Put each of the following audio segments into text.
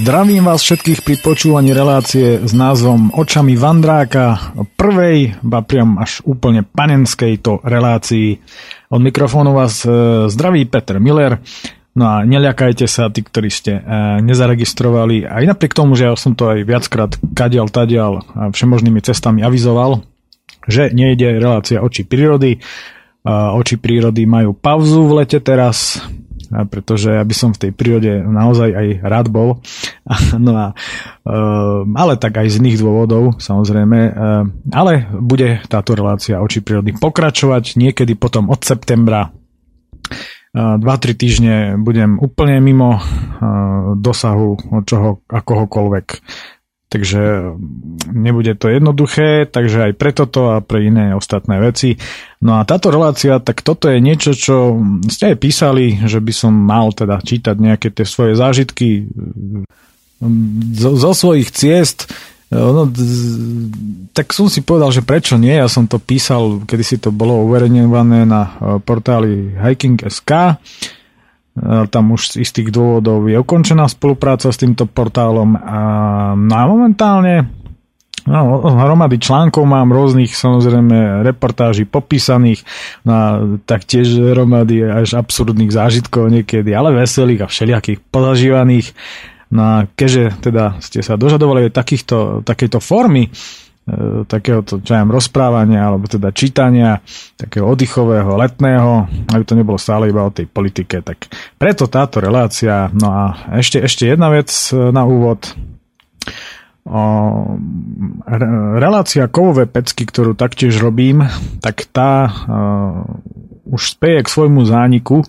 Zdravím vás všetkých pri počúvaní relácie s názvom Očami Vandráka, prvej, ba priam až úplne panenskej to relácii. Od mikrofónu vás e, zdraví Peter Miller. No a neľakajte sa, tí, ktorí ste e, nezaregistrovali. Aj napriek tomu, že ja som to aj viackrát kadial, tadial a všemožnými cestami avizoval, že nejde relácia oči prírody. Oči prírody majú pauzu v lete teraz, pretože ja by som v tej prírode naozaj aj rád bol. No a, eh, ale tak aj z iných dôvodov, samozrejme. Eh, ale bude táto relácia oči prírody pokračovať niekedy potom od septembra 2-3 eh, týždne budem úplne mimo dosahu čoho akohokoľvek Takže nebude to jednoduché, takže aj pre toto a pre iné ostatné veci. No a táto relácia, tak toto je niečo, čo ste aj písali, že by som mal teda čítať nejaké tie svoje zážitky zo, zo svojich ciest. No, tak som si povedal, že prečo nie. Ja som to písal, kedy si to bolo uverejňované na eh, portáli hiking.sk E, tam už z istých dôvodov je ukončená spolupráca s týmto portálom a, no a momentálne No, hromady článkov mám rôznych, samozrejme, reportáží popísaných, no a taktiež hromady až absurdných zážitkov niekedy, ale veselých a všelijakých pozažívaných. No a keďže teda ste sa dožadovali takýchto, takejto formy, takéhoto, čo ja rozprávania, alebo teda čítania, takého oddychového, letného, aby to nebolo stále iba o tej politike. Tak preto táto relácia. No a ešte, ešte jedna vec e, na úvod. O, relácia kovové pecky, ktorú taktiež robím, tak tá uh, už speje k svojmu zániku.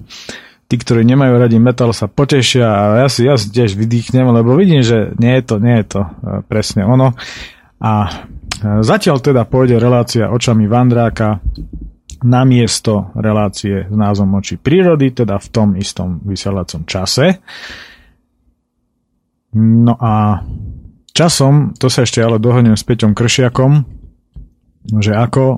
Tí, ktorí nemajú radi metal, sa potešia a ja si, ja tiež vydýchnem, lebo vidím, že nie je to, nie je to presne ono. A Zatiaľ teda pôjde relácia očami Vandráka na miesto relácie s názvom Oči prírody, teda v tom istom vysielacom čase. No a časom, to sa ešte ale dohodnem s Peťom Kršiakom, že ako um,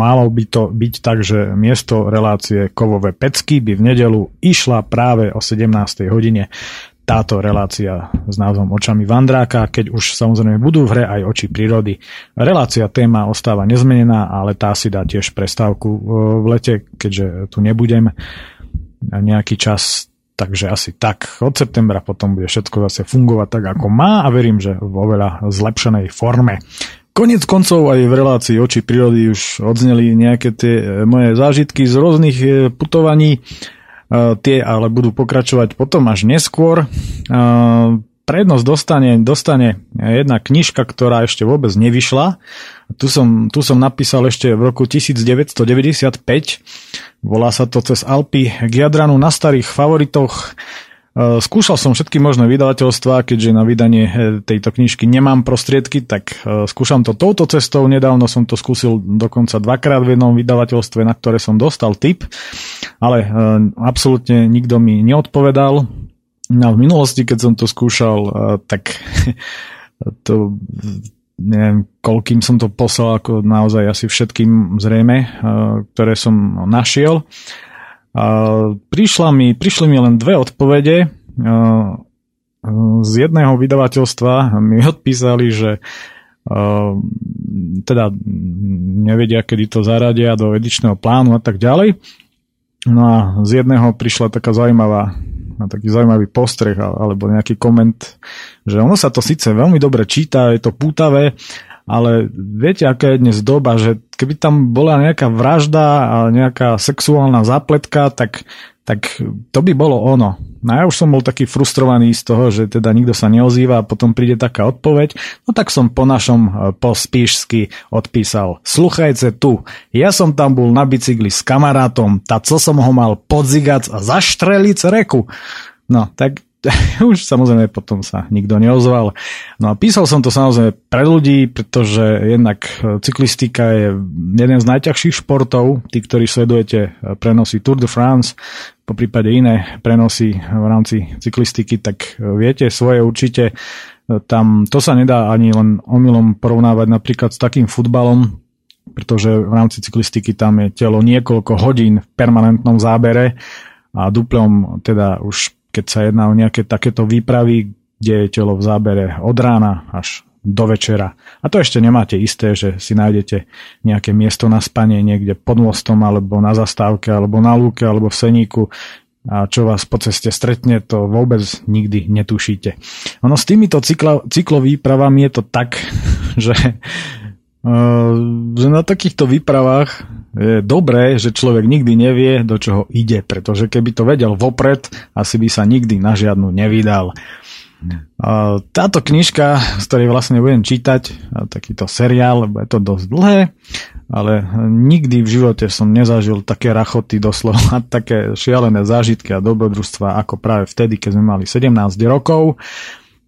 malo by to byť tak, že miesto relácie Kovové pecky by v nedelu išla práve o 17. hodine táto relácia s názvom Očami Vandráka, keď už samozrejme budú v hre aj oči prírody. Relácia téma ostáva nezmenená, ale tá si dá tiež prestávku e, v lete, keďže tu nebudem nejaký čas, takže asi tak. Od septembra potom bude všetko zase fungovať tak, ako má a verím, že vo veľa zlepšenej forme. Konec koncov aj v relácii oči prírody už odzneli nejaké tie e, moje zážitky z rôznych e, putovaní tie ale budú pokračovať potom až neskôr. Prednosť dostane, dostane jedna knižka, ktorá ešte vôbec nevyšla. Tu som, tu som napísal ešte v roku 1995. Volá sa to Cez Alpy k Jadranu na starých favoritoch skúšal som všetky možné vydavateľstva, keďže na vydanie eh, tejto knižky nemám prostriedky, tak eh, skúšam to touto cestou. Nedávno som to skúsil dokonca dvakrát v jednom vydavateľstve, na ktoré som dostal tip, ale absolútne nikto mi neodpovedal. No, v minulosti, keď som to skúšal, tak to neviem, koľkým som to poslal, ako naozaj asi všetkým zrejme, ktoré som našiel. Prišla mi, prišli mi len dve odpovede. Z jedného vydavateľstva mi odpísali, že teda nevedia, kedy to zaradia do edičného plánu a tak ďalej. No a z jedného prišla taká zaujímavá taký zaujímavý postreh alebo nejaký koment, že ono sa to síce veľmi dobre číta, je to pútavé, ale viete, aká je dnes doba, že keby tam bola nejaká vražda a nejaká sexuálna zapletka, tak, tak to by bolo ono. No ja už som bol taký frustrovaný z toho, že teda nikto sa neozýva a potom príde taká odpoveď. No tak som po našom e, po spíšsky odpísal. Sluchajte tu, ja som tam bol na bicykli s kamarátom, tak co som ho mal podzigac a zaštreliť reku. No, tak už samozrejme potom sa nikto neozval. No a písal som to samozrejme pre ľudí, pretože jednak e, cyklistika je jeden z najťažších športov. Tí, ktorí sledujete e, prenosy Tour de France, po prípade iné prenosy v rámci cyklistiky, tak e, viete svoje určite. Tam to sa nedá ani len omylom porovnávať napríklad s takým futbalom, pretože v rámci cyklistiky tam je telo niekoľko hodín v permanentnom zábere a duplom teda už keď sa jedná o nejaké takéto výpravy, kde je telo v zábere od rána až do večera. A to ešte nemáte isté, že si nájdete nejaké miesto na spanie niekde pod mostom, alebo na zastávke, alebo na lúke, alebo v seníku a čo vás po ceste stretne, to vôbec nikdy netušíte. Ono s týmito cyklo, cyklovýpravami je to tak, že, že na takýchto výpravách je dobré, že človek nikdy nevie, do čoho ide, pretože keby to vedel vopred, asi by sa nikdy na žiadnu nevydal. Táto knižka, z ktorej vlastne budem čítať, takýto seriál, lebo je to dosť dlhé, ale nikdy v živote som nezažil také rachoty doslova, také šialené zážitky a dobrodružstva ako práve vtedy, keď sme mali 17 rokov.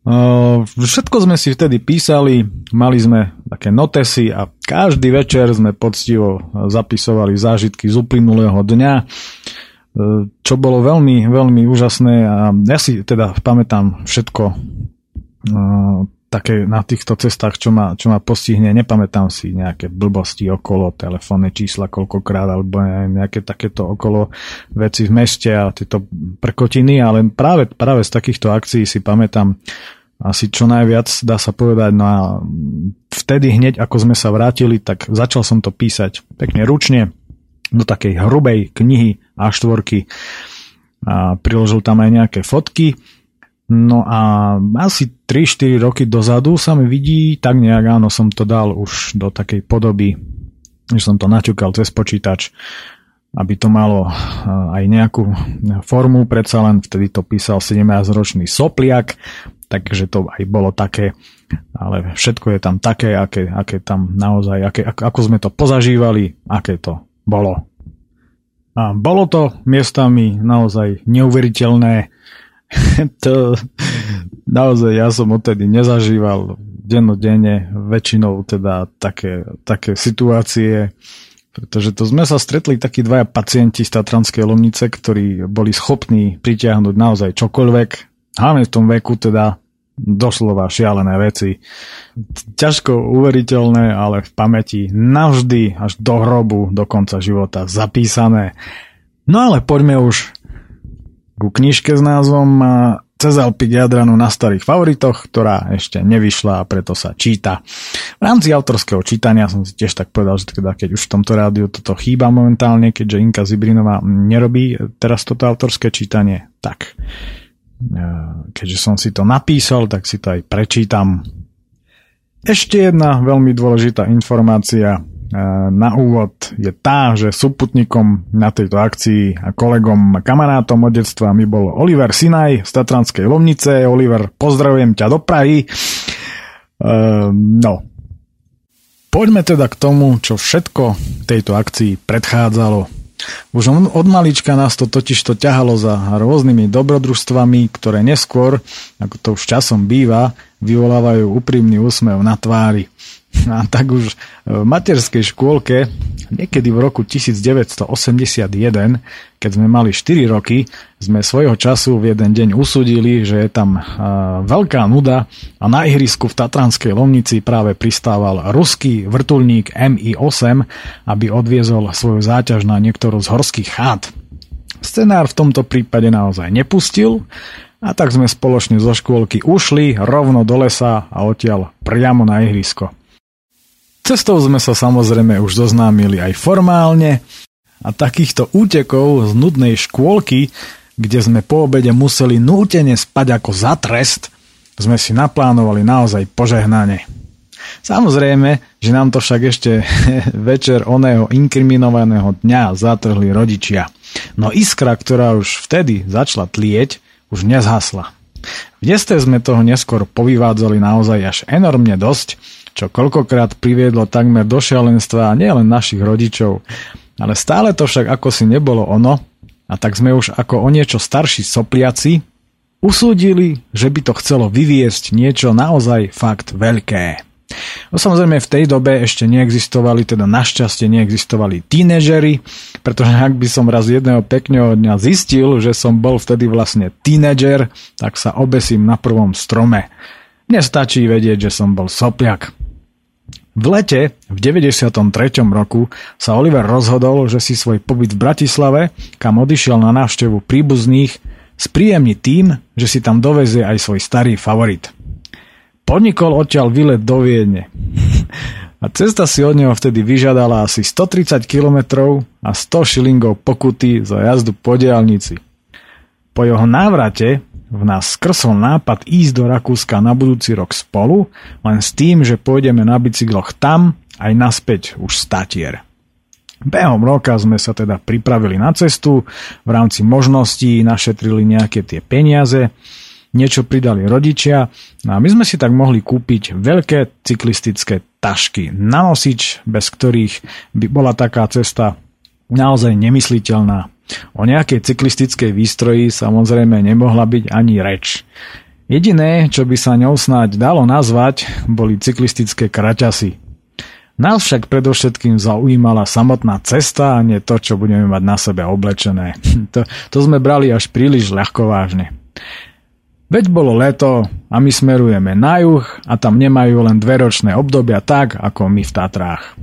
Všetko sme si vtedy písali, mali sme také notesy a každý večer sme poctivo zapisovali zážitky z uplynulého dňa. Čo bolo veľmi, veľmi úžasné a ja si teda pamätám všetko také na týchto cestách, čo ma, čo ma postihne, nepamätám si nejaké blbosti okolo, telefónne čísla koľkokrát, alebo neviem, nejaké takéto okolo veci v meste a tieto prkotiny, ale práve, práve z takýchto akcií si pamätám asi čo najviac, dá sa povedať, no a vtedy hneď, ako sme sa vrátili, tak začal som to písať pekne ručne, do takej hrubej knihy A4 a priložil tam aj nejaké fotky. No a asi 3-4 roky dozadu sa mi vidí, tak nejak áno, som to dal už do takej podoby, že som to naťukal cez počítač, aby to malo aj nejakú formu, predsa len vtedy to písal 17-ročný sopliak, takže to aj bolo také, ale všetko je tam také, aké, aké tam naozaj, aké, ako sme to pozažívali, aké to bolo. A bolo to miestami naozaj neuveriteľné. to naozaj ja som odtedy nezažíval dennodenne väčšinou teda také, také situácie, pretože to sme sa stretli takí dvaja pacienti z Tatranskej Lomnice, ktorí boli schopní pritiahnuť naozaj čokoľvek, hlavne v tom veku teda doslova šialené veci. Ťažko uveriteľné, ale v pamäti navždy až do hrobu, do konca života zapísané. No ale poďme už ku knižke s názvom Cez Alpy Jadranu na starých favoritoch, ktorá ešte nevyšla a preto sa číta. V rámci autorského čítania som si tiež tak povedal, že teda keď už v tomto rádiu toto chýba momentálne, keďže Inka Zibrinová nerobí teraz toto autorské čítanie, tak keďže som si to napísal, tak si to aj prečítam. Ešte jedna veľmi dôležitá informácia na úvod je tá, že súputníkom na tejto akcii a kolegom a kamarátom od detstva mi bol Oliver Sinaj z Tatranskej Lomnice. Oliver, pozdravujem ťa do Prahy. No, poďme teda k tomu, čo všetko tejto akcii predchádzalo. Už od malička nás to totiž to ťahalo za rôznymi dobrodružstvami, ktoré neskôr, ako to už časom býva, vyvolávajú úprimný úsmev na tvári. A tak už v materskej škôlke niekedy v roku 1981, keď sme mali 4 roky, sme svojho času v jeden deň usudili, že je tam veľká nuda a na ihrisku v Tatranskej Lomnici práve pristával ruský vrtulník Mi-8, aby odviezol svoju záťaž na niektorú z horských chát. Scenár v tomto prípade naozaj nepustil a tak sme spoločne zo škôlky ušli rovno do lesa a odtiaľ priamo na ihrisko. Cestou sme sa samozrejme už zoznámili aj formálne a takýchto útekov z nudnej škôlky, kde sme po obede museli nútene spať ako za trest, sme si naplánovali naozaj požehnanie. Samozrejme, že nám to však ešte večer oného inkriminovaného dňa zatrhli rodičia. No iskra, ktorá už vtedy začala tlieť, už nezhasla. V detstve sme toho neskôr povyvádzali naozaj až enormne dosť, čo koľkokrát priviedlo takmer do šialenstva nielen našich rodičov. Ale stále to však ako si nebolo ono, a tak sme už ako o niečo starší sopliaci usúdili, že by to chcelo vyviesť niečo naozaj fakt veľké. No samozrejme v tej dobe ešte neexistovali, teda našťastie neexistovali tínežery, pretože ak by som raz jedného pekného dňa zistil, že som bol vtedy vlastne tínedžer, tak sa obesím na prvom strome. Nestačí vedieť, že som bol sopliak. V lete v 93. roku sa Oliver rozhodol, že si svoj pobyt v Bratislave, kam odišiel na návštevu príbuzných, Spríjemní tým, že si tam dovezie aj svoj starý favorit. Podnikol odtiaľ výlet do Viedne. A cesta si od neho vtedy vyžiadala asi 130 km a 100 šilingov pokuty za jazdu po diálnici. Po jeho návrate v nás skrsol nápad ísť do Rakúska na budúci rok spolu, len s tým, že pôjdeme na bicykloch tam aj naspäť už statier. Behom roka sme sa teda pripravili na cestu, v rámci možností našetrili nejaké tie peniaze, niečo pridali rodičia a my sme si tak mohli kúpiť veľké cyklistické tašky na nosič, bez ktorých by bola taká cesta naozaj nemysliteľná. O nejakej cyklistickej výstroji samozrejme nemohla byť ani reč. Jediné, čo by sa ňou snáď dalo nazvať, boli cyklistické kraťasy. Nás však predovšetkým zaujímala samotná cesta a nie to, čo budeme mať na sebe oblečené. to, to sme brali až príliš ľahko vážne. Veď bolo leto a my smerujeme na juh a tam nemajú len dveročné obdobia tak, ako my v Tatrách.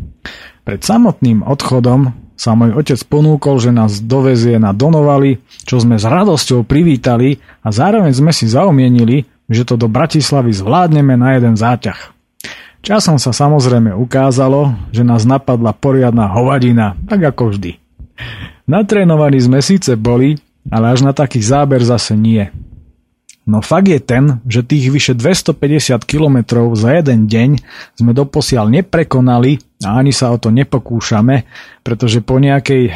Pred samotným odchodom sa môj otec ponúkol, že nás dovezie na Donovali, čo sme s radosťou privítali a zároveň sme si zaumienili, že to do Bratislavy zvládneme na jeden záťah. Časom sa samozrejme ukázalo, že nás napadla poriadna hovadina, tak ako vždy. Natrénovaní sme síce boli, ale až na taký záber zase nie. No fakt je ten, že tých vyše 250 km za jeden deň sme doposiaľ neprekonali a ani sa o to nepokúšame, pretože po nejakej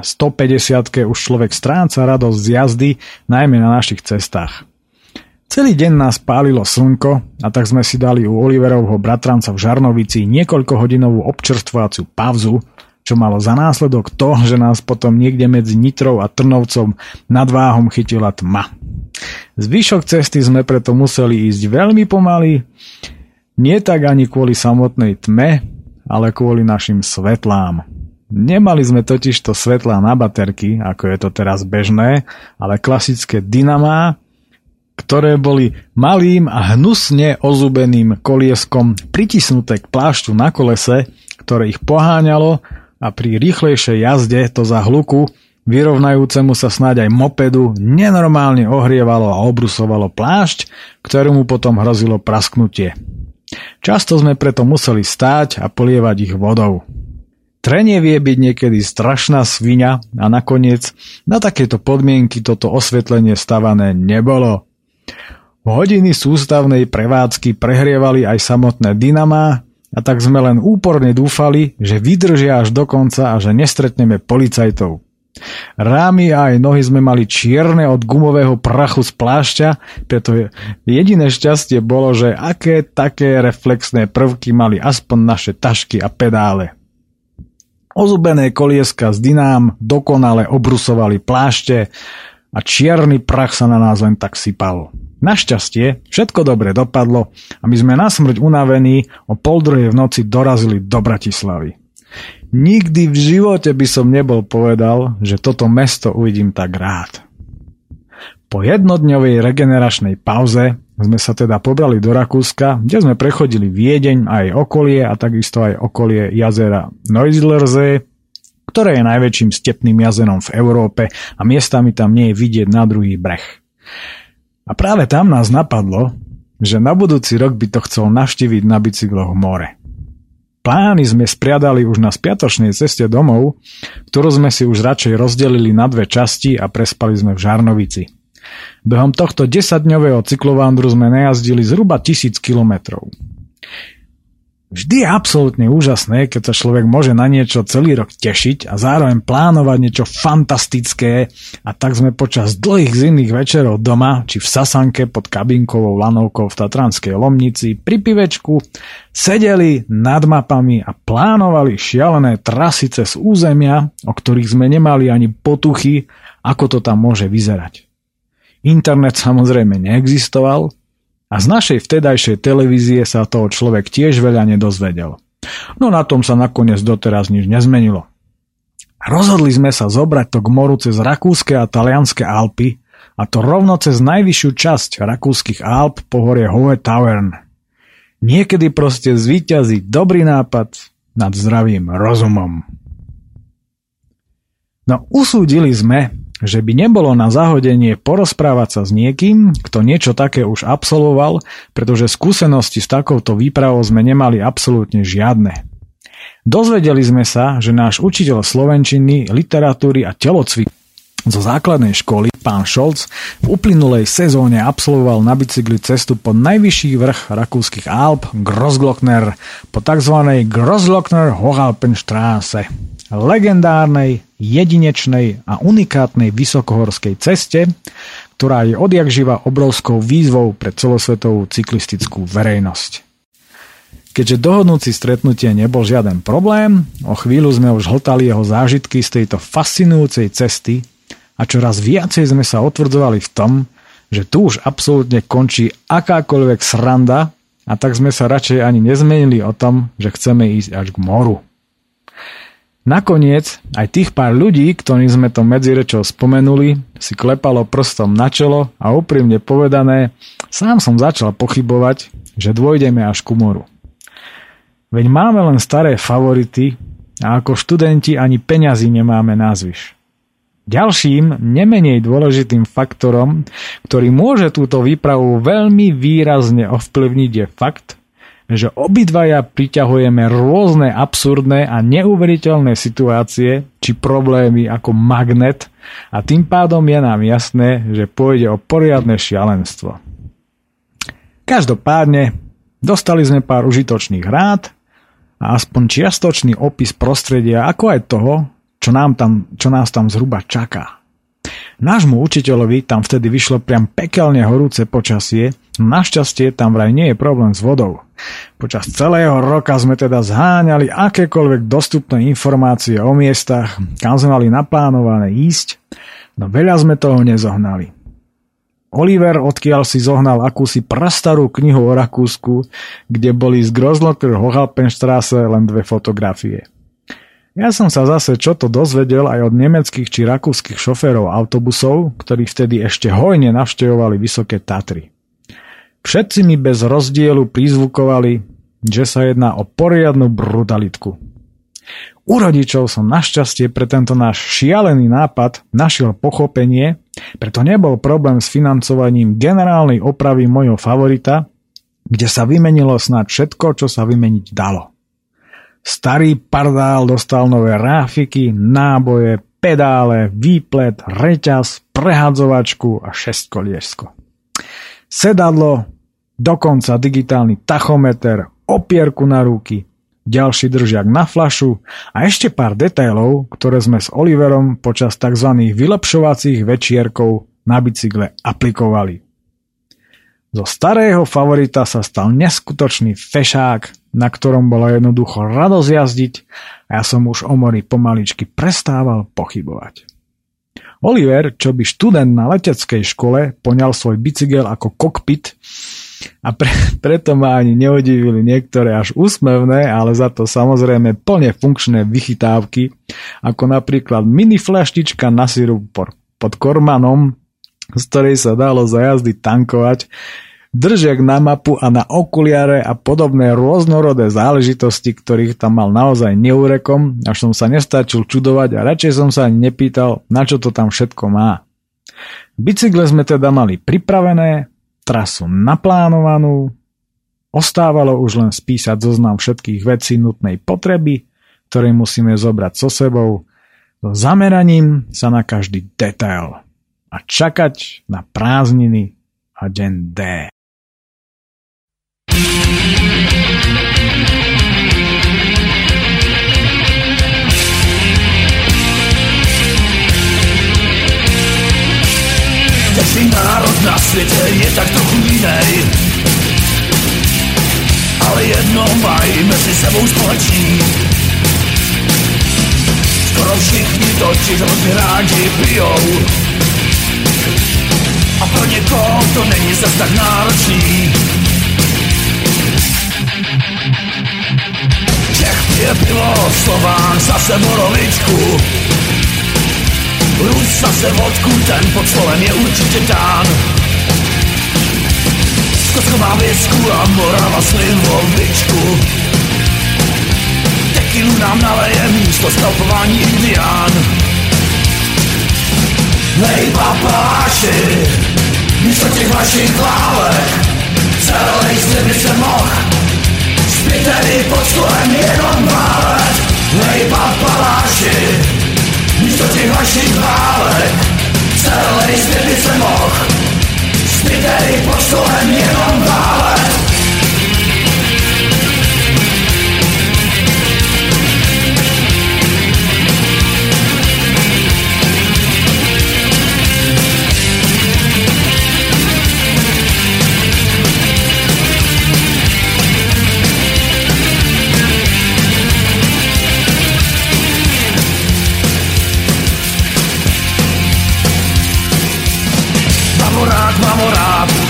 150 hm, už človek stránca radosť z jazdy, najmä na našich cestách. Celý deň nás pálilo slnko a tak sme si dali u Oliverovho bratranca v Žarnovici niekoľkohodinovú občerstvovaciu pauzu, čo malo za následok to, že nás potom niekde medzi Nitrou a Trnovcom nad váhom chytila tma. Zvyšok cesty sme preto museli ísť veľmi pomaly, nie tak ani kvôli samotnej tme, ale kvôli našim svetlám. Nemali sme totiž to svetlá na baterky, ako je to teraz bežné, ale klasické dynamá, ktoré boli malým a hnusne ozubeným kolieskom pritisnuté k plášťu na kolese, ktoré ich poháňalo a pri rýchlejšej jazde to za hluku, vyrovnajúcemu sa snáď aj mopedu, nenormálne ohrievalo a obrusovalo plášť, ktorému potom hrozilo prasknutie. Často sme preto museli stáť a polievať ich vodou. Trenie vie byť niekedy strašná svinia a nakoniec na takéto podmienky toto osvetlenie stavané nebolo. Hodiny sústavnej prevádzky prehrievali aj samotné dynamá a tak sme len úporne dúfali, že vydržia až do konca a že nestretneme policajtov. Rámy a aj nohy sme mali čierne od gumového prachu z plášťa, preto jediné šťastie bolo, že aké také reflexné prvky mali aspoň naše tašky a pedále. Ozubené kolieska z dynám dokonale obrusovali plášte a čierny prach sa na nás len tak sypal. Našťastie všetko dobre dopadlo a my sme na smrť unavení o pol druhej v noci dorazili do Bratislavy. Nikdy v živote by som nebol povedal, že toto mesto uvidím tak rád. Po jednodňovej regeneračnej pauze sme sa teda pobrali do Rakúska, kde sme prechodili Viedeň a aj okolie a takisto aj okolie jazera Neuslersee, ktoré je najväčším stepným jazerom v Európe a miestami tam nie je vidieť na druhý breh. A práve tam nás napadlo, že na budúci rok by to chcel navštíviť na bicykloch more. Plány sme spriadali už na spiatočnej ceste domov, ktorú sme si už radšej rozdelili na dve časti a prespali sme v Žarnovici. Behom tohto 10-dňového cyklovandru sme najazdili zhruba 1000 kilometrov. Vždy je absolútne úžasné, keď sa človek môže na niečo celý rok tešiť a zároveň plánovať niečo fantastické a tak sme počas dlhých zimných večerov doma, či v Sasanke pod kabinkovou lanovkou v Tatranskej Lomnici pri pivečku, sedeli nad mapami a plánovali šialené trasy cez územia, o ktorých sme nemali ani potuchy, ako to tam môže vyzerať. Internet samozrejme neexistoval, a z našej vtedajšej televízie sa toho človek tiež veľa nedozvedel. No na tom sa nakoniec doteraz nič nezmenilo. Rozhodli sme sa zobrať to k moru cez rakúske a talianské Alpy, a to rovno cez najvyššiu časť rakúskych Alp pohorie Hohe Tauern. Niekedy proste zvíťazí dobrý nápad nad zdravým rozumom. No usúdili sme, že by nebolo na zahodenie porozprávať sa s niekým, kto niečo také už absolvoval, pretože skúsenosti s takouto výpravou sme nemali absolútne žiadne. Dozvedeli sme sa, že náš učiteľ slovenčiny, literatúry a telocvik zo základnej školy, pán Scholz, v uplynulej sezóne absolvoval na bicykli cestu po najvyšší vrch rakúskych Alp, Grossglockner, po tzv. Grossglockner Hochalpenstraße legendárnej, jedinečnej a unikátnej vysokohorskej ceste, ktorá je odjak živa obrovskou výzvou pre celosvetovú cyklistickú verejnosť. Keďže dohodnúci stretnutie nebol žiaden problém, o chvíľu sme už hltali jeho zážitky z tejto fascinujúcej cesty a čoraz viacej sme sa otvrdzovali v tom, že tu už absolútne končí akákoľvek sranda a tak sme sa radšej ani nezmenili o tom, že chceme ísť až k moru. Nakoniec aj tých pár ľudí, ktorým sme to medzirečou spomenuli, si klepalo prstom na čelo a úprimne povedané, sám som začal pochybovať, že dôjdeme až ku moru. Veď máme len staré favority a ako študenti ani peňazí nemáme názvyš. Ďalším, nemenej dôležitým faktorom, ktorý môže túto výpravu veľmi výrazne ovplyvniť je fakt, že obidvaja priťahujeme rôzne absurdné a neuveriteľné situácie či problémy ako magnet a tým pádom je nám jasné, že pôjde o poriadne šialenstvo. Každopádne, dostali sme pár užitočných rád a aspoň čiastočný opis prostredia, ako aj toho, čo, nám tam, čo nás tam zhruba čaká. Nášmu učiteľovi tam vtedy vyšlo priam pekelne horúce počasie, našťastie tam vraj nie je problém s vodou. Počas celého roka sme teda zháňali akékoľvek dostupné informácie o miestach, kam sme mali naplánované ísť, no veľa sme toho nezohnali. Oliver odkiaľ si zohnal akúsi prastarú knihu o Rakúsku, kde boli z Grozlotter Hochhalpenstrasse len dve fotografie. Ja som sa zase čo to dozvedel aj od nemeckých či rakúskych šoférov autobusov, ktorí vtedy ešte hojne navštevovali Vysoké Tatry. Všetci mi bez rozdielu prizvukovali, že sa jedná o poriadnu brutalitku. U rodičov som našťastie pre tento náš šialený nápad našiel pochopenie, preto nebol problém s financovaním generálnej opravy mojho favorita, kde sa vymenilo snad všetko, čo sa vymeniť dalo. Starý pardál dostal nové ráfiky, náboje, pedále, výplet, reťaz, prehadzovačku a šestkoliesko. Sedadlo, dokonca digitálny tachometer, opierku na ruky, ďalší držiak na flašu a ešte pár detailov, ktoré sme s Oliverom počas tzv. vylepšovacích večierkov na bicykle aplikovali. Zo starého favorita sa stal neskutočný fešák, na ktorom bolo jednoducho radosť jazdiť a ja som už o mori pomaličky prestával pochybovať. Oliver, čo by študent na leteckej škole, poňal svoj bicykel ako kokpit a pre, preto ma ani neodivili niektoré až úsmevné, ale za to samozrejme plne funkčné vychytávky, ako napríklad mini flaštička na sirup pod kormanom, z ktorej sa dalo za jazdy tankovať, držiak na mapu a na okuliare a podobné rôznorodé záležitosti, ktorých tam mal naozaj neurekom, až som sa nestačil čudovať a radšej som sa ani nepýtal, na čo to tam všetko má. Bicykle sme teda mali pripravené, trasu naplánovanú, ostávalo už len spísať zoznam všetkých vecí nutnej potreby, ktoré musíme zobrať so sebou, so zameraním sa na každý detail a čakať na prázdniny a deň D. Každý národ na světě je tak trochu jiný. Ale jedno mají mezi sebou společný Skoro všichni totiž hodně rádi pijou A pro někoho to není zas tak náročný. Čech pije pivo, Slován zase borovičku Rus zase vodku, ten pod stolem je určitě dán. Skotsko má věsku a Morava slivovičku Tekilu nám naleje místo skalpování indián Hej papáši, místo těch vašich hlávek Celý svět by se mohl Zbytený pod stolem jenom válet Hej papaláši, místo těch vašich hlávek Celý svět by se mohl Zbytený pod stolem jenom válet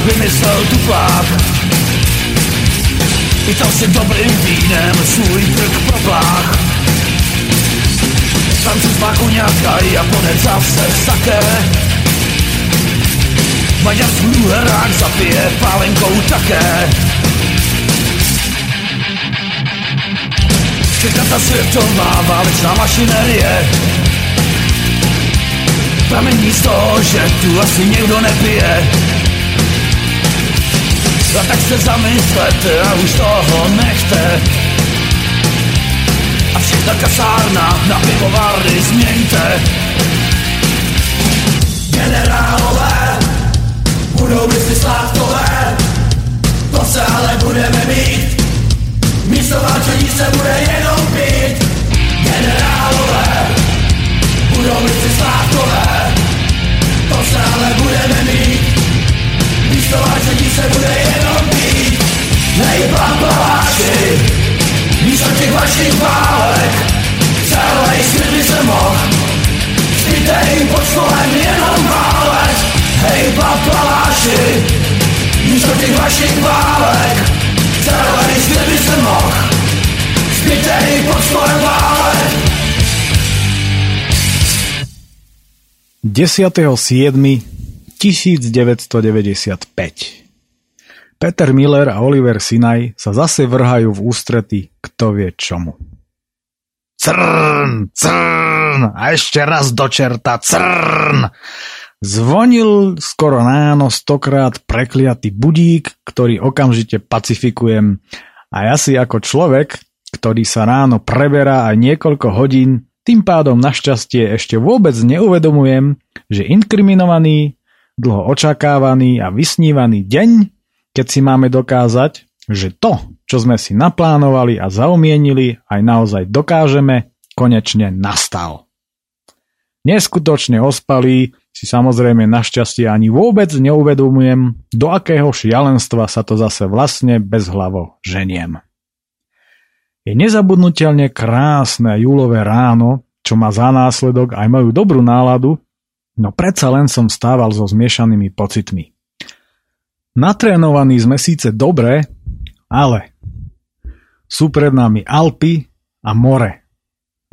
vymyslel tuplák Vytal si dobrým vínem svůj krk proplách Francuz má koněka, Japonec zase saké Maďarský herák zapije pálenkou také. Všechna ta světová válečná mašinerie. Pramení z toho, že tu asi někdo nepije a tak se zamyslete a už toho nechte. A všechna kasárna na pivovárny změňte. Generálové budou mysli sládkové To se ale budeme mít. Místo válčení se bude jenom pít. Generálové budou mysli sládkové To se ale budeme mít. Místo vážení se bude jenom Nejblá paláči Místo těch vašich válek Celý svět by se mohl Zbytej pod stolem jenom válek Hej papaláši Místo těch vašich válek Celý svět by se mohl Zbytej pod stolem válek 10.7. 1995. Peter Miller a Oliver Sinaj sa zase vrhajú v ústrety kto vie čomu. Crn, crn, a ešte raz do čerta, crn. Zvonil skoro ráno stokrát prekliatý budík, ktorý okamžite pacifikujem. A ja si ako človek, ktorý sa ráno preberá aj niekoľko hodín, tým pádom našťastie ešte vôbec neuvedomujem, že inkriminovaný dlho očakávaný a vysnívaný deň, keď si máme dokázať, že to, čo sme si naplánovali a zaumienili, aj naozaj dokážeme, konečne nastal. Neskutočne ospalý si samozrejme našťastie ani vôbec neuvedomujem, do akého šialenstva sa to zase vlastne bezhlavo ženiem. Je nezabudnutelne krásne júlové ráno, čo má za následok aj moju dobrú náladu No predsa len som stával so zmiešanými pocitmi. Natrénovaní sme síce dobre, ale sú pred nami Alpy a more.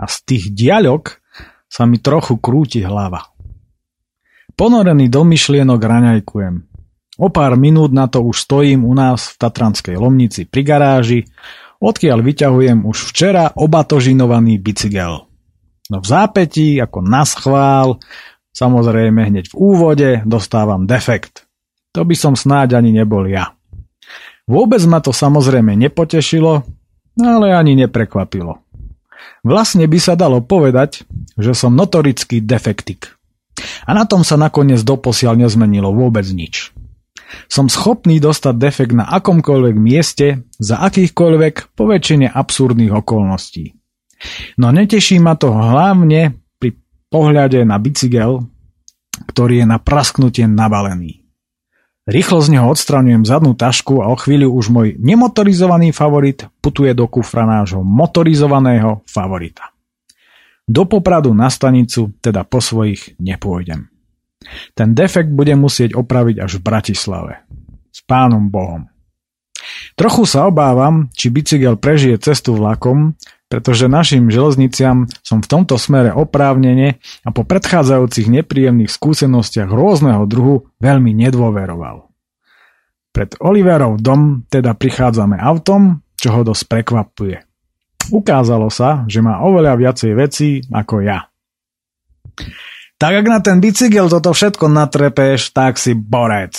A z tých diaľok sa mi trochu krúti hlava. Ponorený do myšlienok raňajkujem. O pár minút na to už stojím u nás v Tatranskej Lomnici pri garáži, odkiaľ vyťahujem už včera obatožinovaný bicykel. No v zápätí, ako na schvál, Samozrejme hneď v úvode dostávam defekt. To by som snáď ani nebol ja. Vôbec ma to samozrejme nepotešilo, ale ani neprekvapilo. Vlastne by sa dalo povedať, že som notorický defektik. A na tom sa nakoniec doposiaľ nezmenilo vôbec nič. Som schopný dostať defekt na akomkoľvek mieste, za akýchkoľvek, poväčšine absurdných okolností. No neteší ma to hlavne pohľade na bicykel, ktorý je na prasknutie nabalený. Rýchlo z neho odstraňujem zadnú tašku a o chvíľu už môj nemotorizovaný favorit putuje do kufra nášho motorizovaného favorita. Do Popradu na stanicu teda po svojich nepôjdem. Ten defekt budem musieť opraviť až v Bratislave. S pánom Bohom. Trochu sa obávam, či bicykel prežije cestu vlakom, pretože našim železniciam som v tomto smere oprávnene a po predchádzajúcich nepríjemných skúsenostiach rôzneho druhu veľmi nedôveroval. Pred Oliverov dom teda prichádzame autom, čo ho dosť prekvapuje. Ukázalo sa, že má oveľa viacej vecí ako ja. Tak ak na ten bicykel toto všetko natrepeš, tak si borec,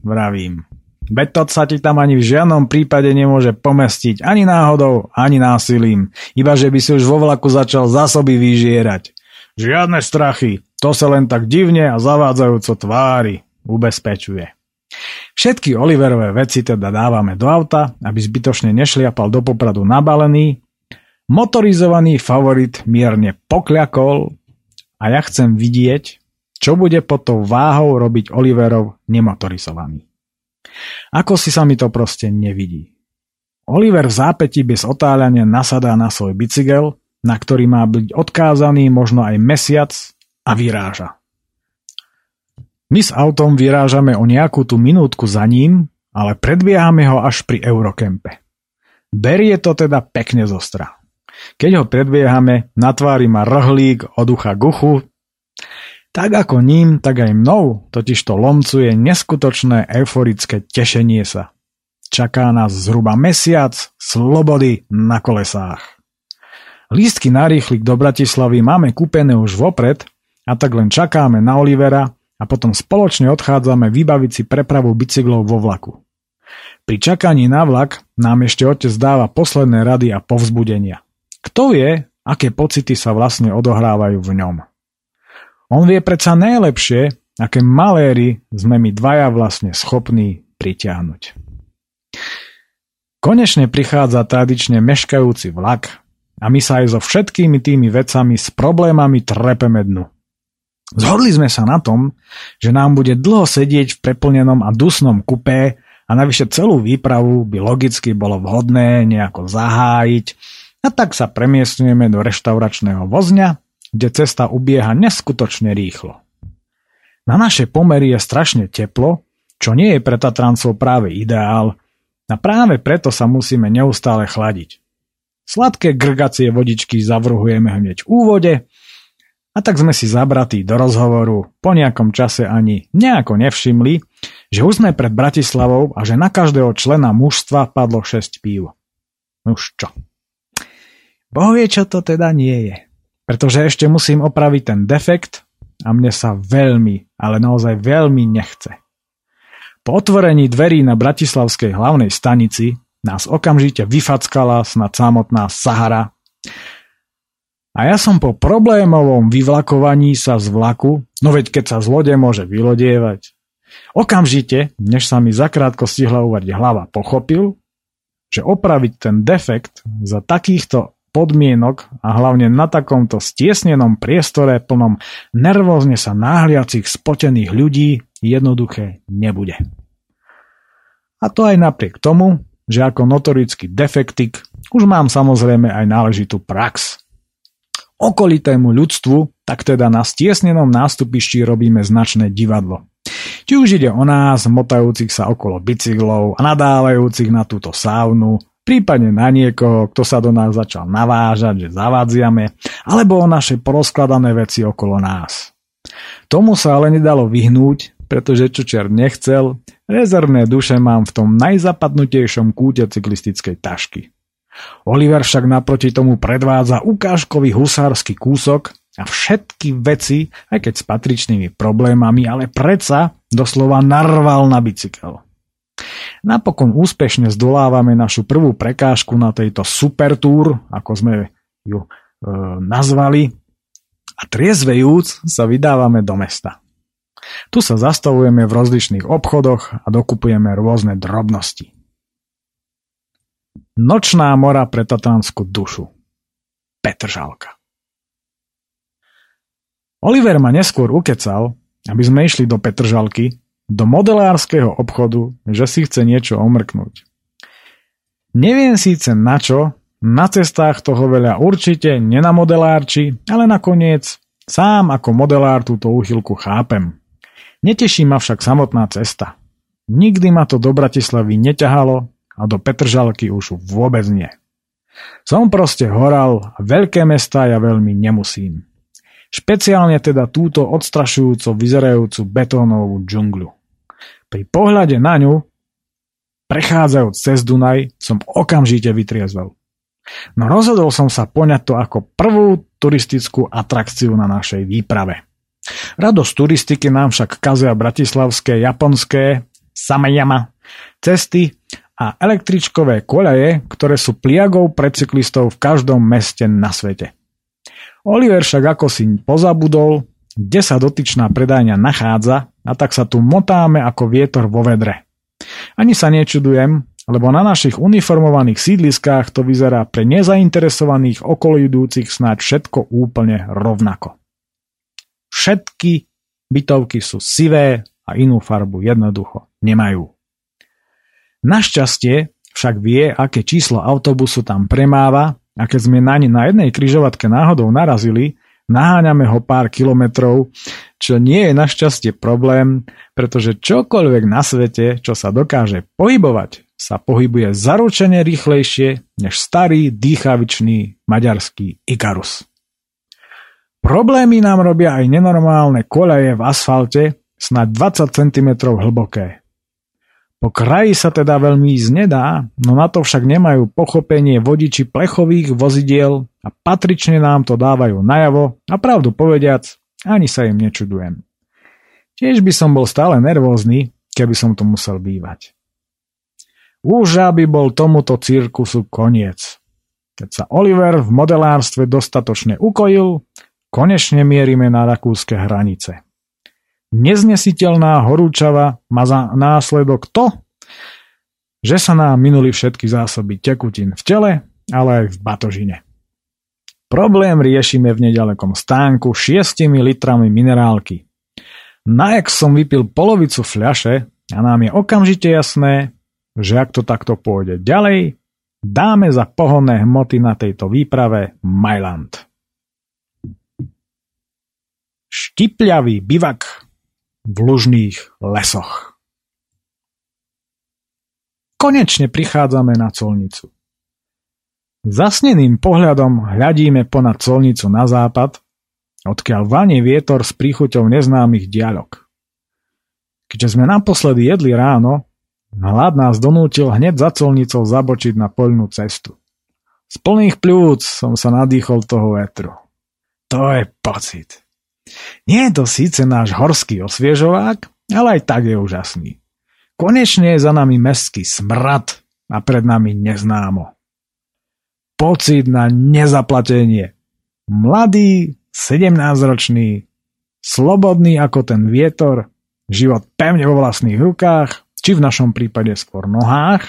vravím. To sa ti tam ani v žiadnom prípade nemôže pomestiť, ani náhodou, ani násilím, iba že by si už vo vlaku začal zásoby vyžierať. Žiadne strachy, to sa len tak divne a zavádzajúco tvári, ubezpečuje. Všetky Oliverové veci teda dávame do auta, aby zbytočne nešliapal do popradu nabalený. Motorizovaný favorit mierne pokľakol a ja chcem vidieť, čo bude pod tou váhou robiť Oliverov nemotorizovaný. Ako si sa mi to proste nevidí. Oliver v zápäti bez otáľania nasadá na svoj bicykel, na ktorý má byť odkázaný možno aj mesiac a vyráža. My s autom vyrážame o nejakú tú minútku za ním, ale predbiehame ho až pri Eurokempe. Berie to teda pekne zostra. Keď ho predbiehame, na tvári má rhlík od ucha k uchu, tak ako ním, tak aj mnou totiž to lomcuje neskutočné euforické tešenie sa. Čaká nás zhruba mesiac slobody na kolesách. Lístky na rýchlik do Bratislavy máme kúpené už vopred a tak len čakáme na Olivera a potom spoločne odchádzame vybaviť si prepravu bicyklov vo vlaku. Pri čakaní na vlak nám ešte otec dáva posledné rady a povzbudenia. Kto vie, aké pocity sa vlastne odohrávajú v ňom. On vie predsa najlepšie, aké maléry sme my dvaja vlastne schopní pritiahnuť. Konečne prichádza tradične meškajúci vlak a my sa aj so všetkými tými vecami s problémami trepeme dnu. Zhodli sme sa na tom, že nám bude dlho sedieť v preplnenom a dusnom kupé a navyše celú výpravu by logicky bolo vhodné nejako zahájiť a tak sa premiestňujeme do reštauračného vozňa kde cesta ubieha neskutočne rýchlo. Na naše pomery je strašne teplo, čo nie je pre Tatrancov práve ideál a práve preto sa musíme neustále chladiť. Sladké grgacie vodičky zavrhujeme hneď v úvode a tak sme si zabratí do rozhovoru po nejakom čase ani nejako nevšimli, že už sme pred Bratislavou a že na každého člena mužstva padlo 6 pív. Už čo? Boh vie, čo to teda nie je pretože ešte musím opraviť ten defekt a mne sa veľmi, ale naozaj veľmi nechce. Po otvorení dverí na Bratislavskej hlavnej stanici nás okamžite vyfackala snad samotná Sahara. A ja som po problémovom vyvlakovaní sa z vlaku, no veď keď sa z lode môže vylodievať, okamžite, než sa mi zakrátko stihla uvať hlava, pochopil, že opraviť ten defekt za takýchto podmienok a hlavne na takomto stiesnenom priestore plnom nervózne sa náhliacich spotených ľudí jednoduché nebude. A to aj napriek tomu, že ako notorický defektik už mám samozrejme aj náležitú prax. Okolitému ľudstvu tak teda na stiesnenom nástupišti robíme značné divadlo. Či už ide o nás, motajúcich sa okolo bicyklov a nadávajúcich na túto saunu, prípadne na niekoho, kto sa do nás začal navážať, že zavádziame, alebo o naše porozkladané veci okolo nás. Tomu sa ale nedalo vyhnúť, pretože Čučer nechcel, rezervné duše mám v tom najzapadnutejšom kúte cyklistickej tašky. Oliver však naproti tomu predvádza ukážkový husársky kúsok a všetky veci, aj keď s patričnými problémami, ale predsa doslova narval na bicykel. Napokon úspešne zdolávame našu prvú prekážku na tejto supertúr, ako sme ju e, nazvali, a triezvejúc sa vydávame do mesta. Tu sa zastavujeme v rozličných obchodoch a dokupujeme rôzne drobnosti. Nočná mora pre tatranskú dušu. Petržalka. Oliver ma neskôr ukecal, aby sme išli do Petržalky, do modelárskeho obchodu, že si chce niečo omrknúť. Neviem síce na čo, na cestách toho veľa určite nenamodelárči, ale nakoniec sám ako modelár túto úchylku chápem. Neteší ma však samotná cesta. Nikdy ma to do Bratislavy neťahalo a do Petržalky už vôbec nie. Som proste horal a veľké mesta ja veľmi nemusím. Špeciálne teda túto odstrašujúco vyzerajúcu betónovú džungľu. Pri pohľade na ňu, prechádzajúc cez Dunaj, som okamžite vytriezvel. No rozhodol som sa poňať to ako prvú turistickú atrakciu na našej výprave. Radosť turistiky nám však kazia bratislavské, japonské, samajama, cesty a električkové koľaje, ktoré sú pliagou pre cyklistov v každom meste na svete. Oliver však ako si pozabudol, kde sa dotyčná predajňa nachádza a tak sa tu motáme ako vietor vo vedre. Ani sa nečudujem, lebo na našich uniformovaných sídliskách to vyzerá pre nezainteresovaných okolidúcich snáď všetko úplne rovnako. Všetky bytovky sú sivé a inú farbu jednoducho nemajú. Našťastie však vie, aké číslo autobusu tam premáva a keď sme na ne na jednej kryžovatke náhodou narazili, naháňame ho pár kilometrov, čo nie je našťastie problém, pretože čokoľvek na svete, čo sa dokáže pohybovať, sa pohybuje zaručene rýchlejšie než starý dýchavičný maďarský Ikarus. Problémy nám robia aj nenormálne koľaje v asfalte, snad 20 cm hlboké. Po kraji sa teda veľmi ísť nedá, no na to však nemajú pochopenie vodiči plechových vozidiel a patrične nám to dávajú najavo a pravdu povediac, ani sa im nečudujem. Tiež by som bol stále nervózny, keby som to musel bývať. Už aby bol tomuto cirkusu koniec. Keď sa Oliver v modelárstve dostatočne ukojil, konečne mierime na rakúske hranice. Neznesiteľná horúčava má za následok to, že sa nám minuli všetky zásoby tekutín v tele, ale aj v batožine. Problém riešime v nedalekom stánku 6 litrami minerálky. Na jak som vypil polovicu fľaše a nám je okamžite jasné, že ak to takto pôjde ďalej, dáme za pohonné hmoty na tejto výprave Mailand. Štipľavý bivak v lužných lesoch. Konečne prichádzame na colnicu. Zasneným pohľadom hľadíme ponad colnicu na západ, odkiaľ vanie vietor s príchuťou neznámych dialog. Keďže sme naposledy jedli ráno, hlad nás donútil hneď za colnicou zabočiť na poľnú cestu. Z plných pľúc som sa nadýchol toho vetru. To je pocit. Nie je to síce náš horský osviežovák, ale aj tak je úžasný. Konečne je za nami mestský smrad a pred nami neznámo. Pocit na nezaplatenie. Mladý, 17-ročný, slobodný ako ten vietor, život pevne vo vlastných rukách, či v našom prípade skôr nohách,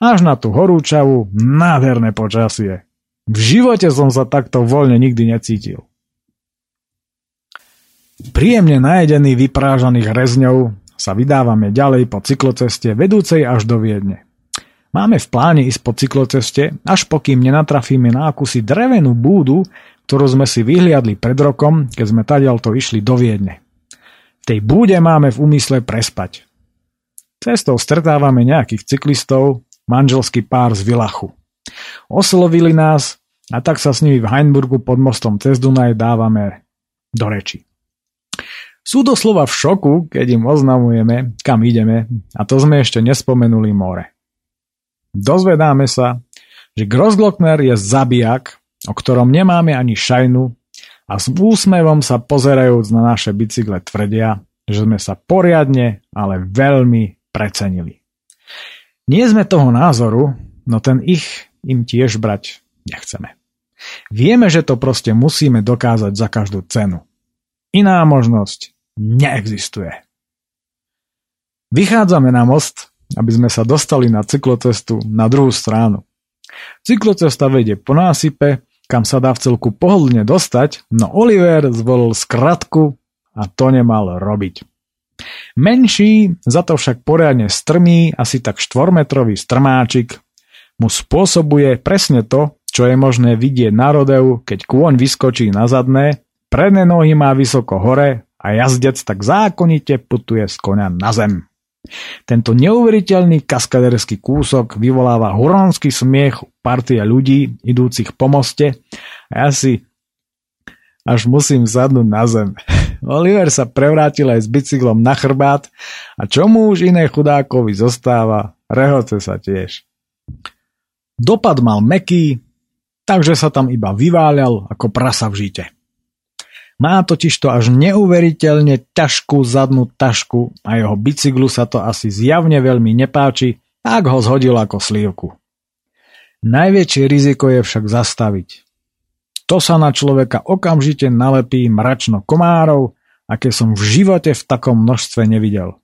až na tú horúčavú, nádherné počasie. V živote som sa takto voľne nikdy necítil. Príjemne najedený vyprážaných rezňov sa vydávame ďalej po cykloceste vedúcej až do Viedne. Máme v pláne ísť po cykloceste, až pokým nenatrafíme na akúsi drevenú búdu, ktorú sme si vyhliadli pred rokom, keď sme tadiaľ to išli do Viedne. V tej búde máme v úmysle prespať. Cestou stretávame nejakých cyklistov, manželský pár z Vilachu. Oslovili nás a tak sa s nimi v Heinburgu pod mostom cez Dunaj dávame do reči. Sú doslova v šoku, keď im oznamujeme, kam ideme a to sme ešte nespomenuli more. Dozvedáme sa, že Grossglockner je zabijak, o ktorom nemáme ani šajnu a s úsmevom sa pozerajúc na naše bicykle tvrdia, že sme sa poriadne, ale veľmi precenili. Nie sme toho názoru, no ten ich im tiež brať nechceme. Vieme, že to proste musíme dokázať za každú cenu. Iná možnosť neexistuje. Vychádzame na most, aby sme sa dostali na cyklocestu na druhú stranu. Cyklocesta vedie po násype, kam sa dá v celku pohodlne dostať, no Oliver zvolil skratku a to nemal robiť. Menší, za to však poriadne strmý, asi tak štvormetrový strmáčik, mu spôsobuje presne to, čo je možné vidieť na rodeu, keď kôň vyskočí na zadné Predné nohy má vysoko hore a jazdec tak zákonite putuje z konia na zem. Tento neuveriteľný kaskaderský kúsok vyvoláva huronský smiech partia ľudí idúcich po moste a ja si až musím zadnúť na zem. Oliver sa prevrátil aj s bicyklom na chrbát a čo mu už iné chudákovi zostáva, rehoce sa tiež. Dopad mal meký, takže sa tam iba vyváľal ako prasa v žite. Má totiž to až neuveriteľne ťažkú zadnú tašku a jeho bicyklu sa to asi zjavne veľmi nepáči, ak ho zhodil ako slívku. Najväčšie riziko je však zastaviť. To sa na človeka okamžite nalepí mračno komárov, aké som v živote v takom množstve nevidel.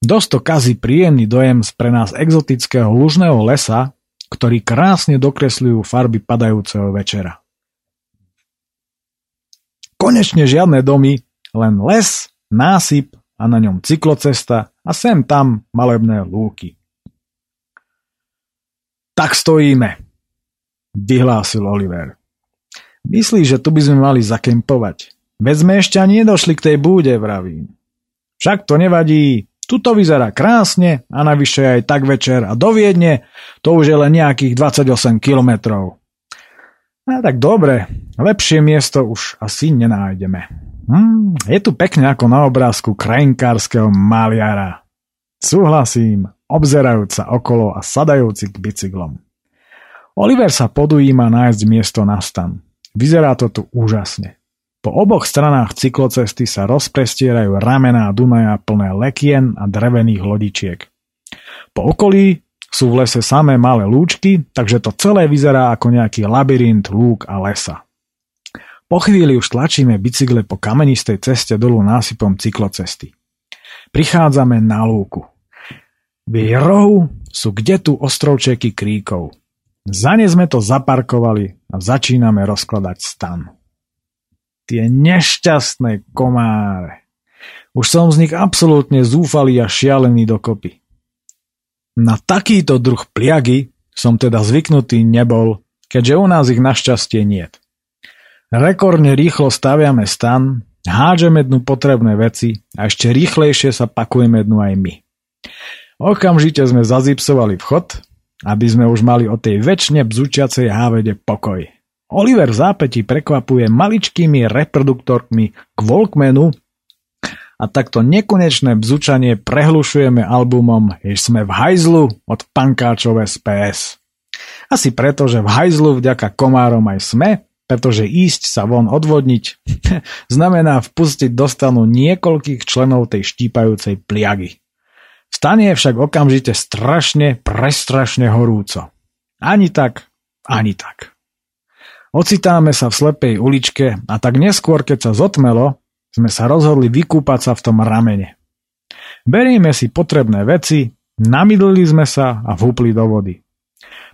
Dosť to kazí príjemný dojem z pre nás exotického lužného lesa, ktorý krásne dokresľujú farby padajúceho večera. Konečne žiadne domy, len les, násyp a na ňom cyklocesta a sem tam malebné lúky. Tak stojíme, vyhlásil Oliver. Myslíš, že tu by sme mali zakempovať? Veď sme ešte ani nedošli k tej búde, vravím. Však to nevadí, Tuto vyzerá krásne a navyše aj tak večer a do Viedne to už je len nejakých 28 kilometrov. A tak dobre, lepšie miesto už asi nenájdeme. Hm, je tu pekne ako na obrázku krajinkárskeho maliara. Súhlasím, obzerajúc sa okolo a sadajúci k bicyklom. Oliver sa podujíma nájsť miesto na stan. Vyzerá to tu úžasne. Po oboch stranách cyklocesty sa rozprestierajú ramená Dunaja plné lekien a drevených lodičiek. Po okolí sú v lese samé malé lúčky, takže to celé vyzerá ako nejaký labyrint lúk a lesa. Po chvíli už tlačíme bicykle po kamenistej ceste dolu násypom cyklocesty. Prichádzame na lúku. V jej rohu sú kde tu ostrovčeky kríkov. Za ne sme to zaparkovali a začíname rozkladať stan. Tie nešťastné komáre. Už som z nich absolútne zúfalý a šialený dokopy. Na takýto druh pliagy som teda zvyknutý nebol, keďže u nás ich našťastie niet. Rekordne rýchlo staviame stan, hádžeme dnu potrebné veci a ešte rýchlejšie sa pakujeme dnu aj my. Okamžite sme zazipsovali vchod, aby sme už mali o tej väčšine bzučiacej hávede pokoj. Oliver v zápäti prekvapuje maličkými reproduktorkmi k Walkmanu a takto nekonečné bzučanie prehlušujeme albumom Jež sme v hajzlu od pankáčov SPS. Asi preto, že v hajzlu vďaka komárom aj sme, pretože ísť sa von odvodniť znamená vpustiť do stanu niekoľkých členov tej štípajúcej pliagy. Stane je však okamžite strašne, prestrašne horúco. Ani tak, ani tak. Ocitáme sa v slepej uličke a tak neskôr, keď sa zotmelo, sme sa rozhodli vykúpať sa v tom ramene. Berieme si potrebné veci, namidlili sme sa a vhúpli do vody.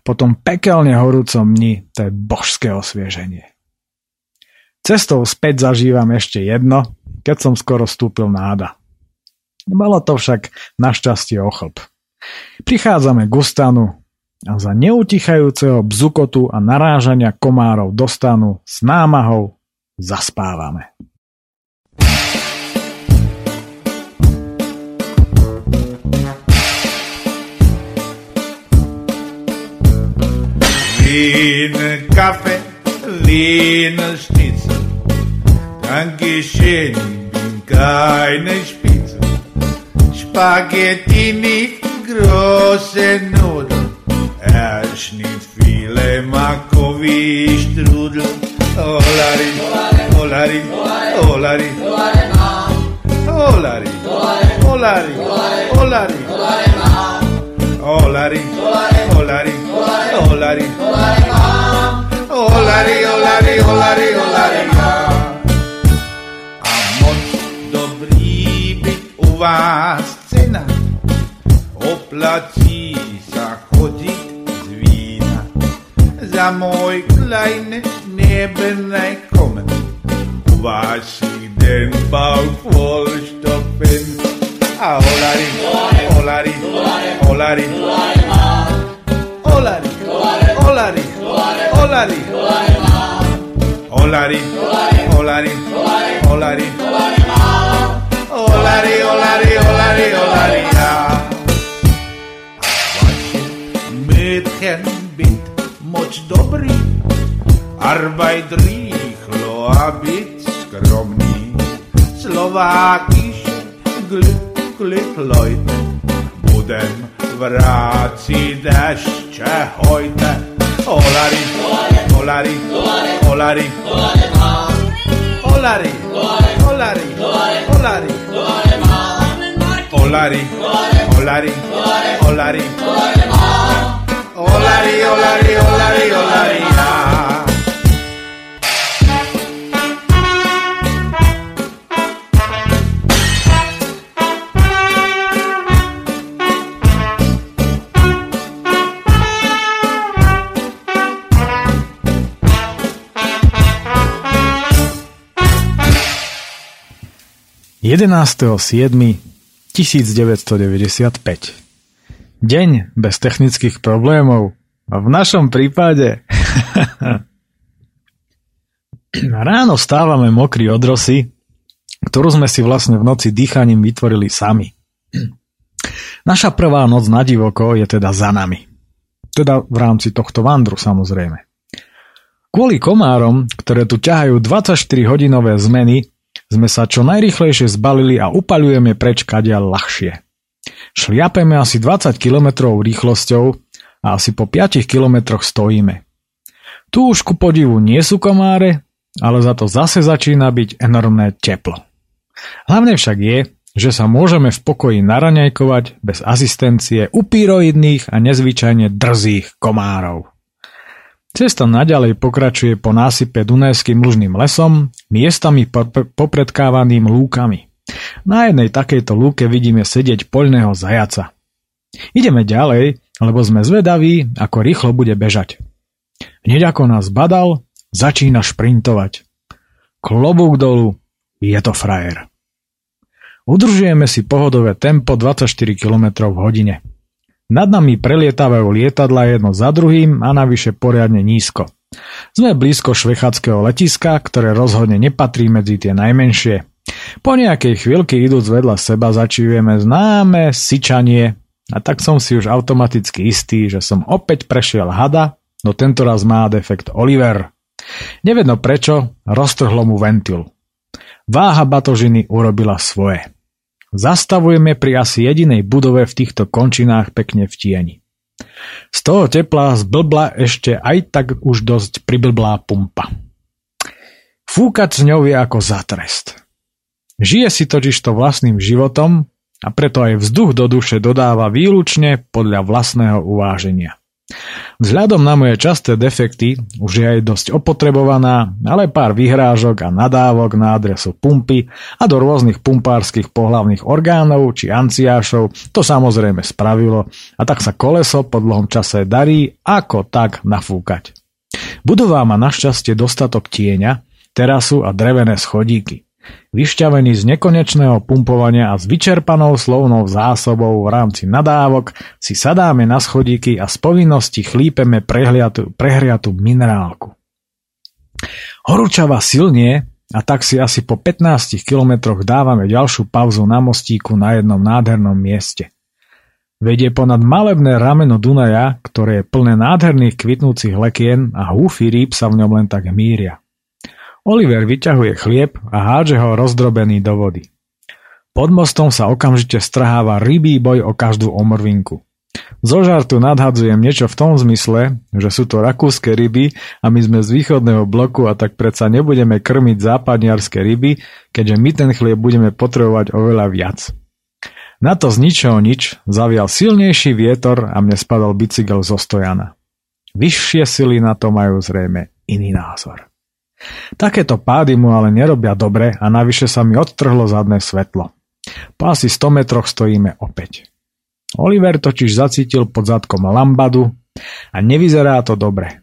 Potom pekelne horúcom dni to je božské osvieženie. Cestou späť zažívam ešte jedno, keď som skoro stúpil náda. Malo to však našťastie ochlb. Prichádzame k Gustanu, a za neutichajúceho bzukotu a narážania komárov dostanú s námahou zaspávame. Lină cafe, lină știță, Anghișeni, bincaine șpiță, Spaghetini große Nudeln, Erschnittfile, Makovi, Strudel, Olari, Olari, Olari, Olari, Olari, Olari, Olari, Olari, Olari, olari, olari, olari, olari, olari, A moc dobrý byt u vás cena. Oplatí sa chodiť za môj kleine nebene kommen. Was ich den Bauch vollstopfen. Ah, olari, olari, olari, olari, Olari. Olari. Olari. Olari. Olari. Olari. Olari, olari, olari, olari, Mädchen, bit moc dobrý, Arbeit rýchlo a byť skromný. Slovákiš, glück, glück, Leute, budem vráciť ešte hojte. Olari, olari, olari, olari, olari, Olari, Olari, Olari, Olari, Olari, Olari, Olari, Olari, Olari, Deň bez technických problémov. V našom prípade... Ráno stávame mokrí od rosy, ktorú sme si vlastne v noci dýchaním vytvorili sami. Naša prvá noc na divoko je teda za nami. Teda v rámci tohto vandru samozrejme. Kvôli komárom, ktoré tu ťahajú 24-hodinové zmeny, sme sa čo najrychlejšie zbalili a upaľujeme preč kadia ľahšie. Šliapeme asi 20 km rýchlosťou a asi po 5 km stojíme. Tu už ku podivu nie sú komáre, ale za to zase začína byť enormné teplo. Hlavne však je, že sa môžeme v pokoji naraňajkovať bez asistencie upíroidných a nezvyčajne drzých komárov. Cesta naďalej pokračuje po násype Dunajským lužným lesom, miestami popredkávaným lúkami. Na jednej takejto lúke vidíme sedieť poľného zajaca. Ideme ďalej, lebo sme zvedaví, ako rýchlo bude bežať. Hneď ako nás badal, začína šprintovať. Klobúk dolu, je to frajer. Udržujeme si pohodové tempo 24 km v hodine. Nad nami prelietávajú lietadla jedno za druhým a navyše poriadne nízko. Sme blízko švechackého letiska, ktoré rozhodne nepatrí medzi tie najmenšie. Po nejakej chvíľke idúc vedľa seba začujeme známe syčanie a tak som si už automaticky istý, že som opäť prešiel hada, no tento raz má defekt Oliver. Nevedno prečo, roztrhlo mu ventil. Váha batožiny urobila svoje. Zastavujeme pri asi jedinej budove v týchto končinách pekne v tieni. Z toho tepla zblbla ešte aj tak už dosť priblblá pumpa. Fúkať s ňou je ako zatrest. Žije si totiž to vlastným životom a preto aj vzduch do duše dodáva výlučne podľa vlastného uváženia. Vzhľadom na moje časté defekty už je aj dosť opotrebovaná, ale pár vyhrážok a nadávok na adresu pumpy a do rôznych pumpárskych pohlavných orgánov či anciášov to samozrejme spravilo a tak sa koleso po dlhom čase darí ako tak nafúkať. Budová má našťastie dostatok tieňa, terasu a drevené schodíky. Vyšťavený z nekonečného pumpovania a s vyčerpanou slovnou zásobou v rámci nadávok si sadáme na schodíky a z povinnosti chlípeme prehriatú, prehriatú minerálku. Horúčava silnie a tak si asi po 15 kilometroch dávame ďalšiu pauzu na mostíku na jednom nádhernom mieste. Vedie ponad malebné rameno Dunaja, ktoré je plné nádherných kvitnúcich lekien a húfy rýb sa v ňom len tak míria. Oliver vyťahuje chlieb a hádže ho rozdrobený do vody. Pod mostom sa okamžite strháva rybý boj o každú omrvinku. Zo žartu nadhadzujem niečo v tom zmysle, že sú to rakúske ryby a my sme z východného bloku a tak predsa nebudeme krmiť západniarské ryby, keďže my ten chlieb budeme potrebovať oveľa viac. Na to z ničoho nič zavial silnejší vietor a mne spadol bicykel zo stojana. Vyššie sily na to majú zrejme iný názor. Takéto pády mu ale nerobia dobre a navyše sa mi odtrhlo zadné svetlo. Po asi 100 metroch stojíme opäť. Oliver totiž zacítil pod zadkom lambadu a nevyzerá to dobre.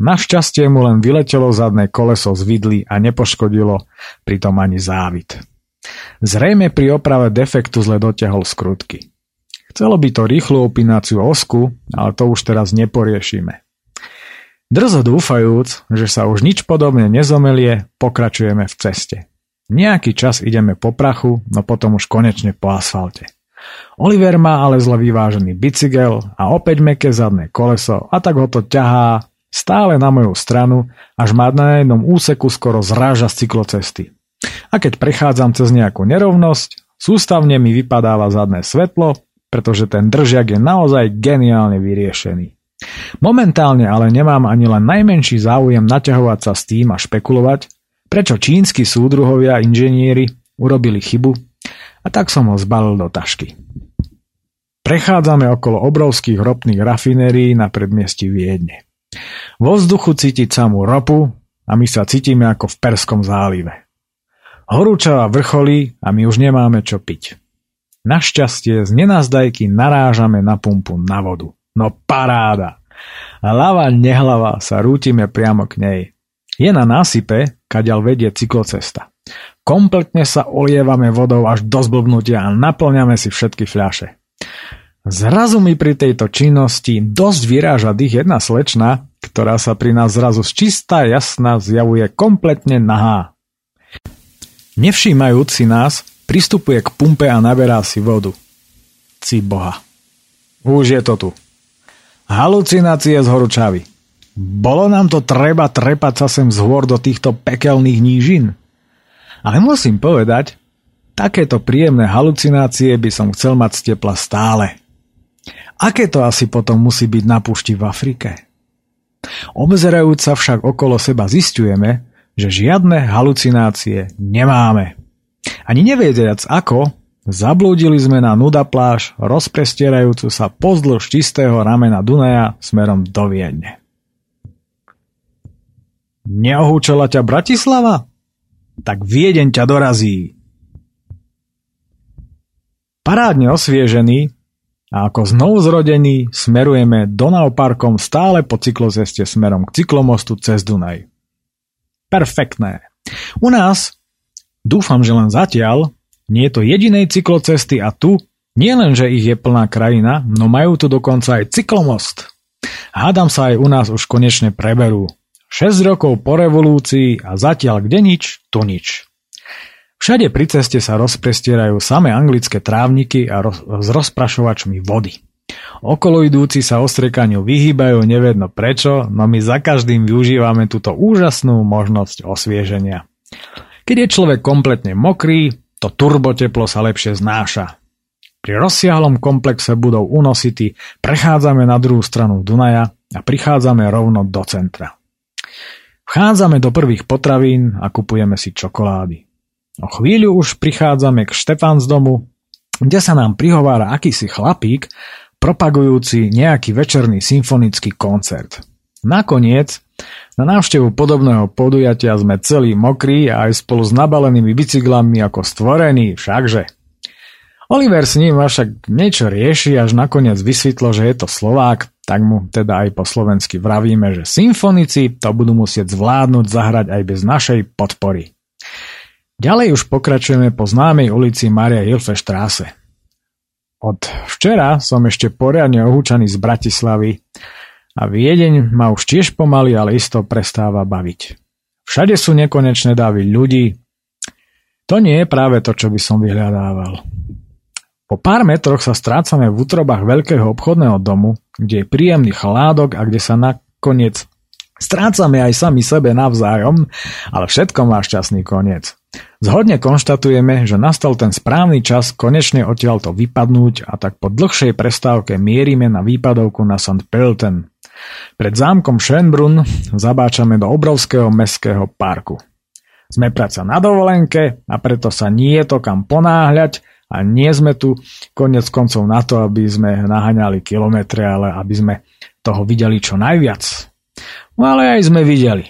Našťastie mu len vyletelo zadné koleso z vidly a nepoškodilo pritom ani závit. Zrejme pri oprave defektu zle dotiahol skrutky. Chcelo by to rýchlu opináciu osku, ale to už teraz neporiešime. Drzo dúfajúc, že sa už nič podobne nezomelie, pokračujeme v ceste. Nejaký čas ideme po prachu, no potom už konečne po asfalte. Oliver má ale zle vyvážený bicykel a opäť meké zadné koleso a tak ho to ťahá stále na moju stranu, až ma na jednom úseku skoro zráža z cyklocesty. A keď prechádzam cez nejakú nerovnosť, sústavne mi vypadáva zadné svetlo, pretože ten držiak je naozaj geniálne vyriešený. Momentálne ale nemám ani len najmenší záujem naťahovať sa s tým a špekulovať, prečo čínsky súdruhovia inžinieri urobili chybu a tak som ho zbalil do tašky. Prechádzame okolo obrovských ropných rafinérií na predmiesti Viedne. Vo vzduchu cítiť samú ropu a my sa cítime ako v Perskom zálive. Horúčava vrcholí a my už nemáme čo piť. Našťastie z nenazdajky narážame na pumpu na vodu. No paráda! A lava nehlava sa rútime priamo k nej. Je na násype, kaďal vedie cyklocesta. Kompletne sa olievame vodou až do zblbnutia a naplňame si všetky fľaše. Zrazu mi pri tejto činnosti dosť vyráža dých jedna slečna, ktorá sa pri nás zrazu z čistá jasná zjavuje kompletne nahá. Nevšímajúc si nás, pristupuje k pumpe a naberá si vodu. Ci boha. Už je to tu. Halucinácie z horúčavy. Bolo nám to treba trepať sa sem z do týchto pekelných nížin? Ale musím povedať, takéto príjemné halucinácie by som chcel mať z tepla stále. Aké to asi potom musí byť na púšti v Afrike? Obzerajúc sa však okolo seba zistujeme, že žiadne halucinácie nemáme. Ani neviediac ako, Zablúdili sme na nuda pláž, rozprestierajúcu sa pozdĺž čistého ramena Dunaja smerom do Viedne. Neohúčala ťa Bratislava? Tak Viedeň ťa dorazí. Parádne osviežený a ako znovu zrodený smerujeme Donau parkom stále po cykloceste smerom k cyklomostu cez Dunaj. Perfektné. U nás, dúfam, že len zatiaľ, nie je to jedinej cyklocesty a tu nie len, že ich je plná krajina, no majú tu dokonca aj cyklomost. Hádam sa aj u nás už konečne preberú. 6 rokov po revolúcii a zatiaľ kde nič, tu nič. Všade pri ceste sa rozprestierajú samé anglické trávniky a roz, s rozprašovačmi vody. Okolo idúci sa ostriekaniu vyhýbajú nevedno prečo, no my za každým využívame túto úžasnú možnosť osvieženia. Keď je človek kompletne mokrý, to turboteplo sa lepšie znáša. Pri rozsiahlom komplexe budov Unosity prechádzame na druhú stranu Dunaja a prichádzame rovno do centra. Vchádzame do prvých potravín a kupujeme si čokolády. O chvíľu už prichádzame k Štefáns domu, kde sa nám prihovára akýsi chlapík, propagujúci nejaký večerný symfonický koncert. Nakoniec na návštevu podobného podujatia sme celí mokrí a aj spolu s nabalenými bicyklami ako stvorení, všakže. Oliver s ním však niečo rieši, až nakoniec vysvetlo, že je to Slovák, tak mu teda aj po slovensky vravíme, že symfonici to budú musieť zvládnuť zahrať aj bez našej podpory. Ďalej už pokračujeme po známej ulici Maria Hilfe Straße. Od včera som ešte poriadne ohúčaný z Bratislavy a Viedeň ma už tiež pomaly, ale isto prestáva baviť. Všade sú nekonečné davy ľudí. To nie je práve to, čo by som vyhľadával. Po pár metroch sa strácame v útrobách veľkého obchodného domu, kde je príjemný chládok a kde sa nakoniec strácame aj sami sebe navzájom, ale všetko má šťastný koniec. Zhodne konštatujeme, že nastal ten správny čas konečne odtiaľto vypadnúť a tak po dlhšej prestávke mierime na výpadovku na St. Pölten. Pred zámkom Schönbrunn zabáčame do obrovského mestského parku. Sme práca na dovolenke a preto sa nie je to kam ponáhľať a nie sme tu konec koncov na to, aby sme naháňali kilometre, ale aby sme toho videli čo najviac. No ale aj sme videli.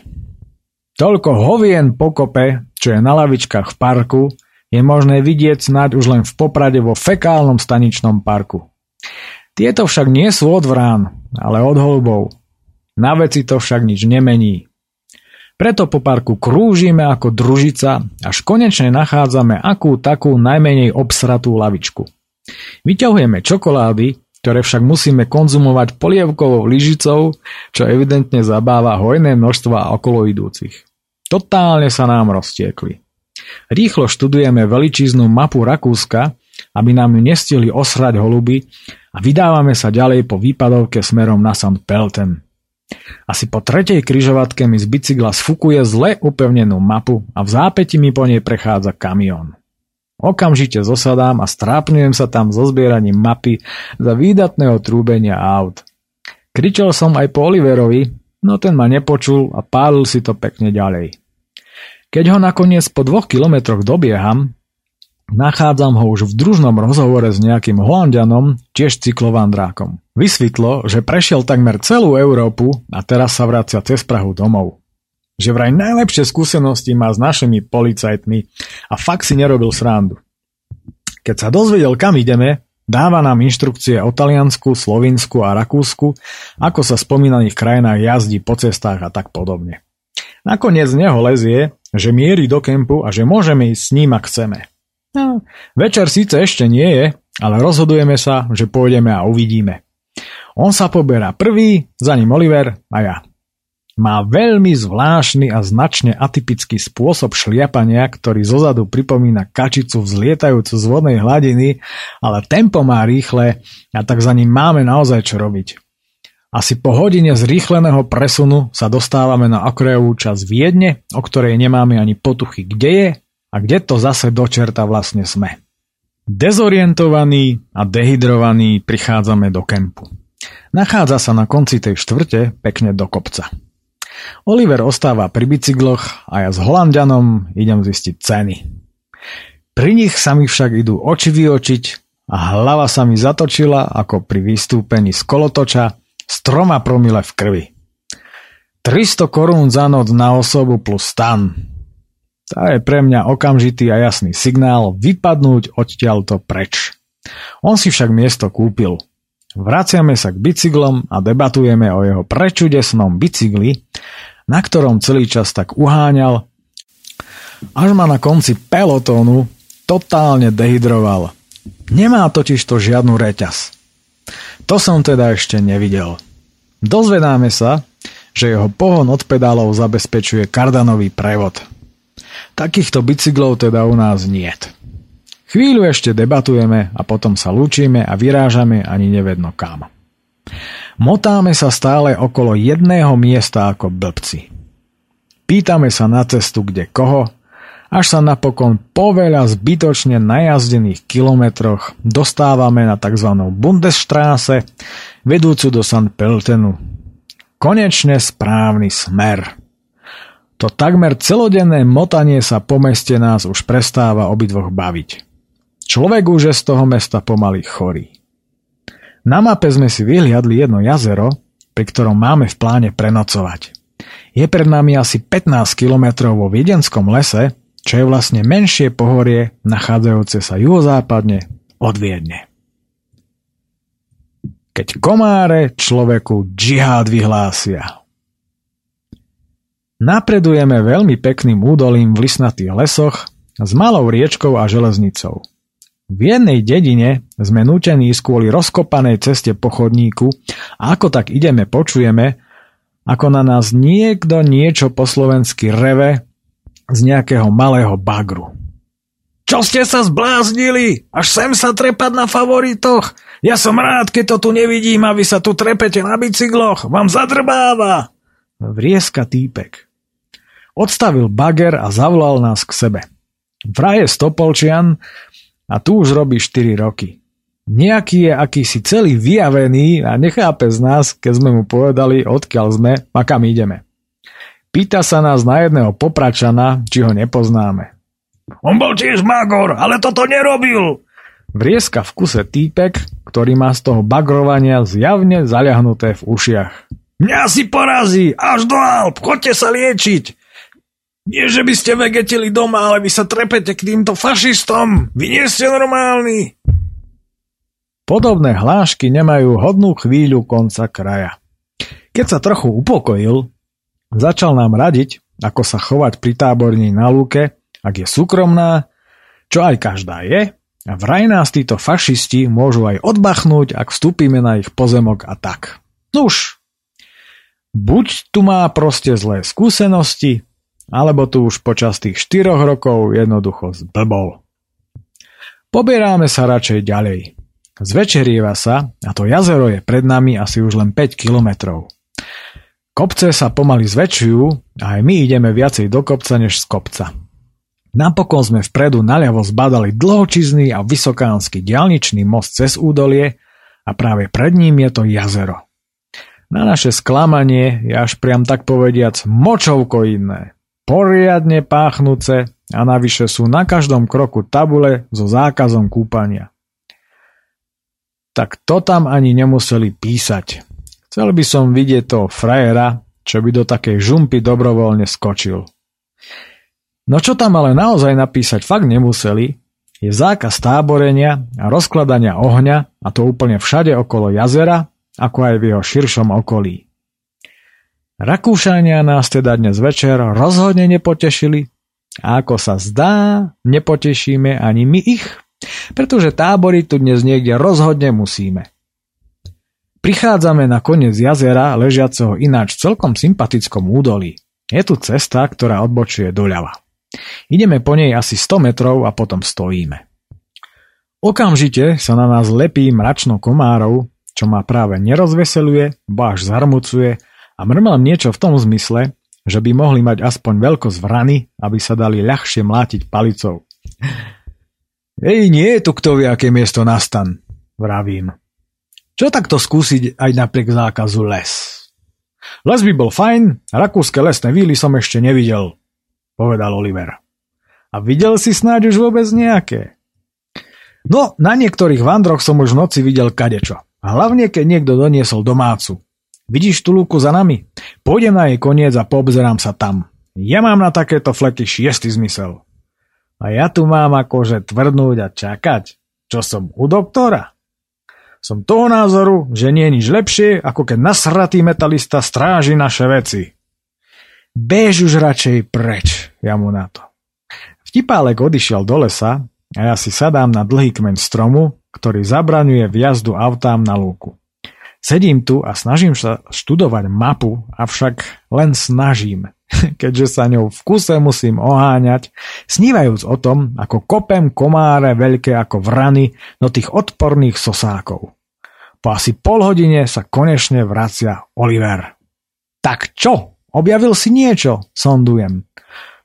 Toľko hovien pokope, čo je na lavičkách v parku, je možné vidieť snáď už len v Poprade vo fekálnom staničnom parku. Tieto však nie sú od vrán, ale od holubov. Na veci to však nič nemení. Preto po parku krúžime ako družica, až konečne nachádzame akú takú najmenej obsratú lavičku. Vyťahujeme čokolády, ktoré však musíme konzumovať polievkovou lyžicou, čo evidentne zabáva hojné množstva okolo. Totálne sa nám roztiekli. Rýchlo študujeme veličíznu mapu Rakúska, aby nám ju nestihli osrať holuby a vydávame sa ďalej po výpadovke smerom na St. Pelten. Asi po tretej kryžovatke mi z bicykla sfukuje zle upevnenú mapu a v zápäti mi po nej prechádza kamión. Okamžite zosadám a strápňujem sa tam so zbieraním mapy za výdatného trúbenia aut. Kričal som aj po Oliverovi, no ten ma nepočul a pálil si to pekne ďalej. Keď ho nakoniec po dvoch kilometroch dobieham, nachádzam ho už v družnom rozhovore s nejakým holandianom, tiež cyklovandrákom. Vysvetlo, že prešiel takmer celú Európu a teraz sa vracia cez Prahu domov. Že vraj najlepšie skúsenosti má s našimi policajtmi a fakt si nerobil srandu. Keď sa dozvedel, kam ideme, dáva nám inštrukcie o Taliansku, Slovinsku a Rakúsku, ako sa spomínaných krajinách jazdí po cestách a tak podobne. Nakoniec z neho lezie, že mierí do kempu a že môžeme ísť s ním, ak chceme. No, večer síce ešte nie je, ale rozhodujeme sa, že pôjdeme a uvidíme. On sa poberá prvý, za ním Oliver a ja. Má veľmi zvláštny a značne atypický spôsob šliapania, ktorý zozadu pripomína kačicu vzlietajúcu z vodnej hladiny, ale tempo má rýchle a tak za ním máme naozaj čo robiť. Asi po hodine zrýchleného presunu sa dostávame na okrajovú časť Viedne, o ktorej nemáme ani potuchy, kde je a kde to zase do čerta vlastne sme. Dezorientovaní a dehydrovaní prichádzame do kempu. Nachádza sa na konci tej štvrte pekne do kopca. Oliver ostáva pri bicykloch a ja s Holandianom idem zistiť ceny. Pri nich sa mi však idú oči vyočiť a hlava sa mi zatočila ako pri vystúpení z kolotoča s troma promile v krvi. 300 korún za noc na osobu plus stan. To je pre mňa okamžitý a jasný signál vypadnúť odtiaľto preč. On si však miesto kúpil. Vraciame sa k bicyklom a debatujeme o jeho prečudesnom bicykli, na ktorom celý čas tak uháňal, až ma na konci pelotónu totálne dehydroval. Nemá totiž to žiadnu reťaz. To som teda ešte nevidel. Dozvedáme sa, že jeho pohon od pedálov zabezpečuje kardanový prevod. Takýchto bicyklov teda u nás niet. Chvíľu ešte debatujeme a potom sa lúčime a vyrážame ani nevedno kam. Motáme sa stále okolo jedného miesta ako blbci. Pýtame sa na cestu kde koho až sa napokon po veľa zbytočne najazdených kilometroch dostávame na tzv. Bundesstraße, vedúcu do St. Peltenu. Konečne správny smer. To takmer celodenné motanie sa po meste nás už prestáva obidvoch baviť. Človek už je z toho mesta pomaly chorý. Na mape sme si vyhliadli jedno jazero, pri ktorom máme v pláne prenocovať. Je pred nami asi 15 kilometrov vo viedenskom lese, čo je vlastne menšie pohorie nachádzajúce sa juhozápadne od Viedne. Keď komáre človeku džihad vyhlásia. Napredujeme veľmi pekným údolím v lisnatých lesoch s malou riečkou a železnicou. V jednej dedine sme nútení kvôli rozkopanej ceste po chodníku a ako tak ideme počujeme, ako na nás niekto niečo po slovensky reve z nejakého malého bagru. Čo ste sa zbláznili? Až sem sa trepať na favoritoch? Ja som rád, keď to tu nevidím a vy sa tu trepete na bicykloch. Vám zadrbáva. Vrieska týpek. Odstavil bager a zavolal nás k sebe. Vraj je Stopolčian a tu už robí 4 roky. Nejaký je akýsi celý vyjavený a nechápe z nás, keď sme mu povedali, odkiaľ sme a kam ideme. Pýta sa nás na jedného popračana, či ho nepoznáme. On bol tiež magor, ale toto nerobil. Vrieska v kuse týpek, ktorý má z toho bagrovania zjavne zaliahnuté v ušiach. Mňa si porazí, až do Alp, chodte sa liečiť. Nie, že by ste vegetili doma, ale vy sa trepete k týmto fašistom. Vy nie ste normálni. Podobné hlášky nemajú hodnú chvíľu konca kraja. Keď sa trochu upokojil, Začal nám radiť, ako sa chovať pri táborní na lúke, ak je súkromná, čo aj každá je, a vraj nás títo fašisti môžu aj odbachnúť, ak vstúpime na ich pozemok a tak. Nuž, buď tu má proste zlé skúsenosti, alebo tu už počas tých 4 rokov jednoducho zblbol. Pobieráme sa radšej ďalej. Zvečerieva sa a to jazero je pred nami asi už len 5 kilometrov. Kopce sa pomaly zväčšujú a aj my ideme viacej do kopca než z kopca. Napokon sme vpredu naľavo zbadali dlhočizný a vysokánsky dialničný most cez údolie a práve pred ním je to jazero. Na naše sklamanie je až priam tak povediac močovko iné. Poriadne páchnúce a navyše sú na každom kroku tabule so zákazom kúpania. Tak to tam ani nemuseli písať. Chcel by som vidieť toho frajera, čo by do takej žumpy dobrovoľne skočil. No čo tam ale naozaj napísať fakt nemuseli, je zákaz táborenia a rozkladania ohňa a to úplne všade okolo jazera, ako aj v jeho širšom okolí. Rakúšania nás teda dnes večer rozhodne nepotešili a ako sa zdá, nepotešíme ani my ich, pretože tábory tu dnes niekde rozhodne musíme. Prichádzame na koniec jazera, ležiaceho ináč celkom sympatickom údolí. Je tu cesta, ktorá odbočuje doľava. Ideme po nej asi 100 metrov a potom stojíme. Okamžite sa na nás lepí mračno komárov, čo ma práve nerozveseluje, bo až zarmucuje a mrmlám niečo v tom zmysle, že by mohli mať aspoň veľkosť vrany, aby sa dali ľahšie mlátiť palicou. Ej, nie je tu kto vie, aké miesto nastan, vravím. Čo takto skúsiť aj napriek zákazu les? Les by bol fajn, rakúske lesné víly som ešte nevidel, povedal Oliver. A videl si snáď už vôbec nejaké? No, na niektorých vandroch som už v noci videl kadečo. Hlavne, keď niekto doniesol domácu. Vidíš tú lúku za nami? Pôjdem na jej koniec a poobzerám sa tam. Ja mám na takéto fleky šiestý zmysel. A ja tu mám akože tvrdnúť a čakať. Čo som u doktora? Som toho názoru, že nie je nič lepšie, ako keď nasratý metalista stráži naše veci. Bež už radšej preč, ja mu na to. Vtipálek odišiel do lesa a ja si sadám na dlhý kmeň stromu, ktorý zabraňuje vjazdu autám na lúku. Sedím tu a snažím sa študovať mapu, avšak len snažím, keďže sa ňou v kuse musím oháňať, snívajúc o tom, ako kopem komáre veľké ako vrany do tých odporných sosákov. Po asi pol hodine sa konečne vracia Oliver. Tak čo? Objavil si niečo? Sondujem.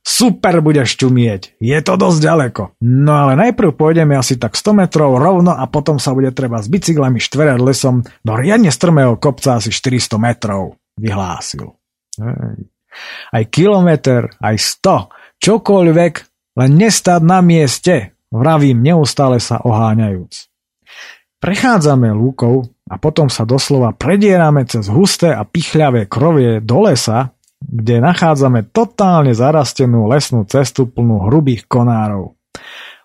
Super budeš čumieť, je to dosť ďaleko. No ale najprv pôjdeme asi tak 100 metrov rovno a potom sa bude treba s bicyklami štverať lesom do riadne strmého kopca asi 400 metrov, vyhlásil. Aj kilometr, aj 100, čokoľvek, len nestať na mieste, vravím neustále sa oháňajúc. Prechádzame lúkou a potom sa doslova predierame cez husté a pichľavé krovie do lesa, kde nachádzame totálne zarastenú lesnú cestu plnú hrubých konárov.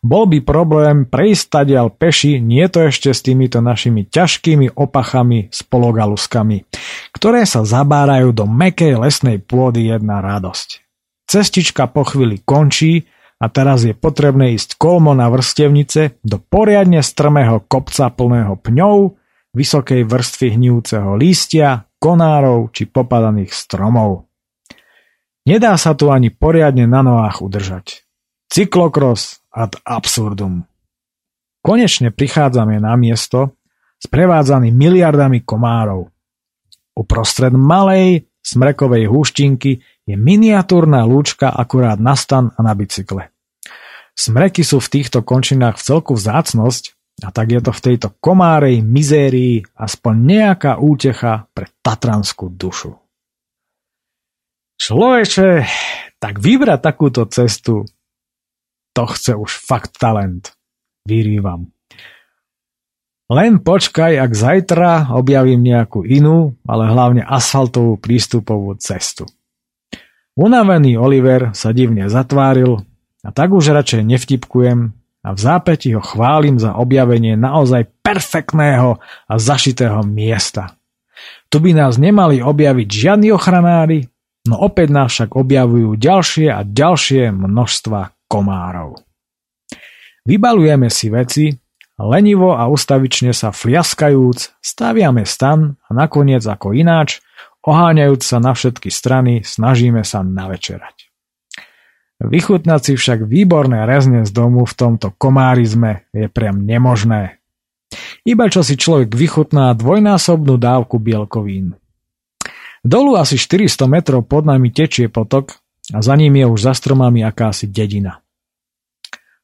Bol by problém prejsť tadiaľ peši, nie to ešte s týmito našimi ťažkými opachami s pologaluskami, ktoré sa zabárajú do mekej lesnej pôdy jedna radosť. Cestička po chvíli končí a teraz je potrebné ísť kolmo na vrstevnice do poriadne strmého kopca plného pňov, vysokej vrstvy hnívceho lístia, konárov či popadaných stromov. Nedá sa tu ani poriadne na nohách udržať. Cyklokros ad absurdum. Konečne prichádzame na miesto, sprevádzaný miliardami komárov. Uprostred malej smrekovej húštinky je miniatúrna lúčka akurát na stan a na bicykle. Smreky sú v týchto končinách v celku vzácnosť a tak je to v tejto komárej mizérii aspoň nejaká útecha pre tatranskú dušu. Človeče, tak vybrať takúto cestu, to chce už fakt talent. Vyrývam. Len počkaj, ak zajtra objavím nejakú inú, ale hlavne asfaltovú prístupovú cestu. Unavený Oliver sa divne zatváril a tak už radšej nevtipkujem a v zápäti ho chválim za objavenie naozaj perfektného a zašitého miesta. Tu by nás nemali objaviť žiadni ochranári, No opäť nás však objavujú ďalšie a ďalšie množstva komárov. Vybalujeme si veci, lenivo a ustavične sa fliaskajúc, staviame stan a nakoniec ako ináč, oháňajúc sa na všetky strany, snažíme sa navečerať. Vychutnať si však výborné rezne z domu v tomto komárizme je priam nemožné. Iba čo si človek vychutná dvojnásobnú dávku bielkovín. Dolu asi 400 metrov pod nami tečie potok a za ním je už za stromami akási dedina.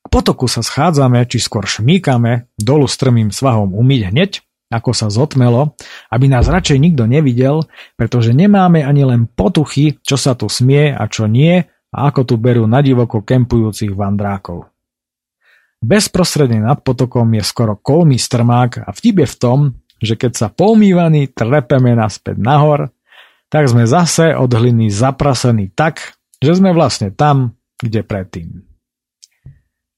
K potoku sa schádzame, či skôr šmíkame, dolu strmým svahom umyť hneď, ako sa zotmelo, aby nás radšej nikto nevidel, pretože nemáme ani len potuchy, čo sa tu smie a čo nie, a ako tu berú na divoko kempujúcich vandrákov. Bezprostredne nad potokom je skoro kolmý strmák a vtip je v tom, že keď sa poumývaní trepeme naspäť nahor, tak sme zase od hliny zaprasení tak, že sme vlastne tam, kde predtým.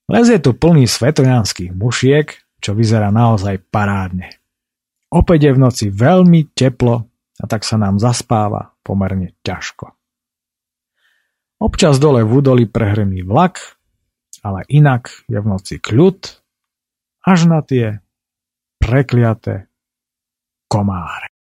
Les je tu plný svetojanských mušiek, čo vyzerá naozaj parádne. Opäť je v noci veľmi teplo a tak sa nám zaspáva pomerne ťažko. Občas dole v údoli prehrmí vlak, ale inak je v noci kľud až na tie prekliaté komáre.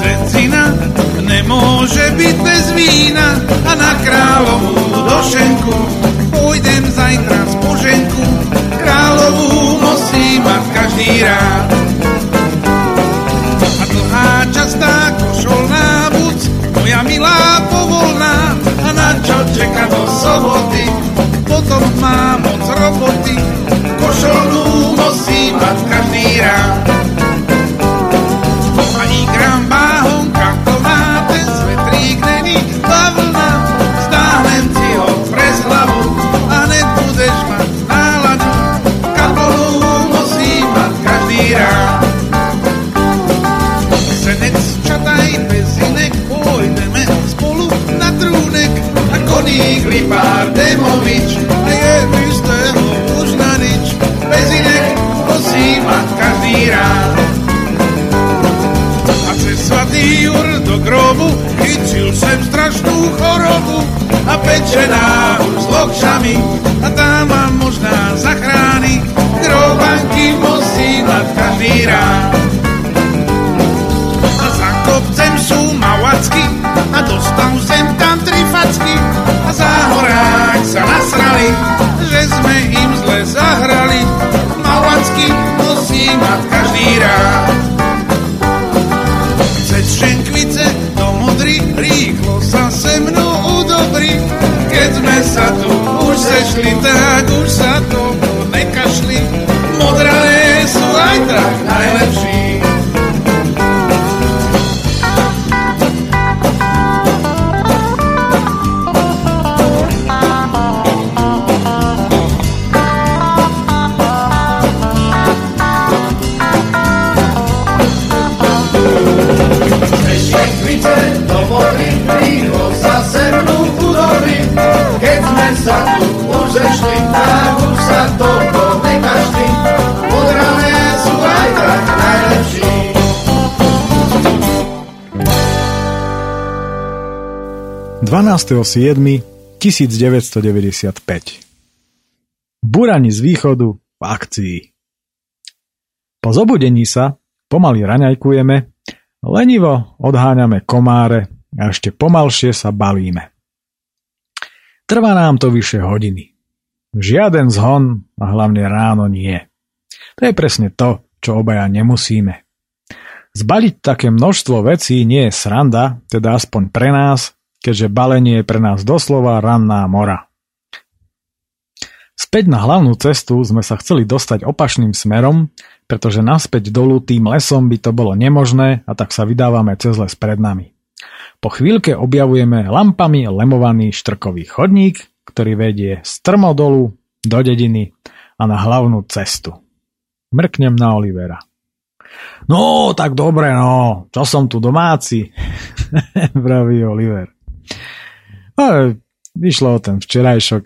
Dredzina nemôže byť bez vína a na kráľovú došenku pôjdem zajtra z poženku. Kráľovú musí mať každý rád. A dlhá častá košolná buď, moja milá povolná, a na čo čeka do soboty, potom má moc roboty. Košolnú musí 12.7.1995 Burani z východu v akcii Po zobudení sa pomaly raňajkujeme, lenivo odháňame komáre a ešte pomalšie sa balíme. Trvá nám to vyše hodiny. Žiaden zhon a hlavne ráno nie. To je presne to, čo obaja nemusíme. Zbaliť také množstvo vecí nie je sranda, teda aspoň pre nás, keďže balenie je pre nás doslova ranná mora. Späť na hlavnú cestu sme sa chceli dostať opačným smerom, pretože naspäť dolu tým lesom by to bolo nemožné a tak sa vydávame cez les pred nami. Po chvíľke objavujeme lampami lemovaný štrkový chodník, ktorý vedie strmo dolu do dediny a na hlavnú cestu. Mrknem na Olivera. No, tak dobre, no, čo som tu domáci, vraví Oliver. A vyšlo o ten včerajšok,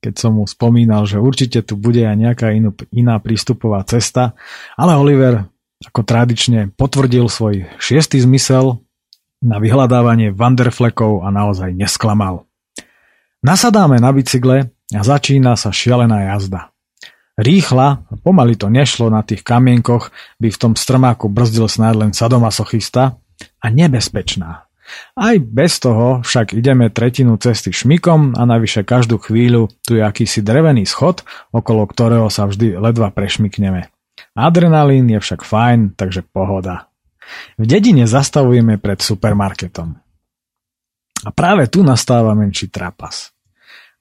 keď som mu spomínal, že určite tu bude aj nejaká inú, iná prístupová cesta, ale Oliver ako tradične potvrdil svoj šiestý zmysel na vyhľadávanie Vanderflekov a naozaj nesklamal. Nasadáme na bicykle a začína sa šialená jazda. Rýchla, pomaly to nešlo na tých kamienkoch, by v tom strmáku brzdil snáď len sadomasochista a nebezpečná. Aj bez toho však ideme tretinu cesty šmikom a navyše každú chvíľu tu je akýsi drevený schod, okolo ktorého sa vždy ledva prešmikneme. Adrenalín je však fajn, takže pohoda. V dedine zastavujeme pred supermarketom. A práve tu nastáva menší trapas.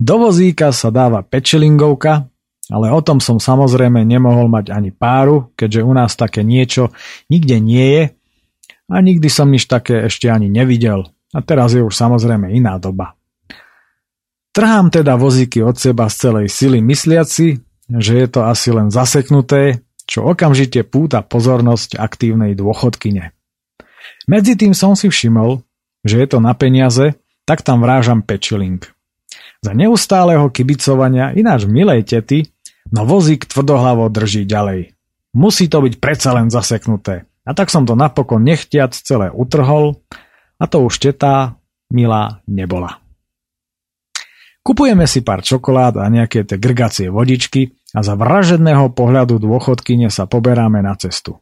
Do vozíka sa dáva pečelingovka ale o tom som samozrejme nemohol mať ani páru, keďže u nás také niečo nikde nie je a nikdy som nič také ešte ani nevidel. A teraz je už samozrejme iná doba. Trhám teda vozíky od seba z celej sily mysliaci, že je to asi len zaseknuté, čo okamžite púta pozornosť aktívnej dôchodkyne. Medzi tým som si všimol, že je to na peniaze, tak tam vrážam pečilink. Za neustáleho kibicovania ináč milej tety, no vozík tvrdohlavo drží ďalej. Musí to byť predsa len zaseknuté. A tak som to napokon nechtiac celé utrhol a to už tetá milá nebola. Kupujeme si pár čokolád a nejaké tie grgacie vodičky a za vražedného pohľadu dôchodkyne sa poberáme na cestu.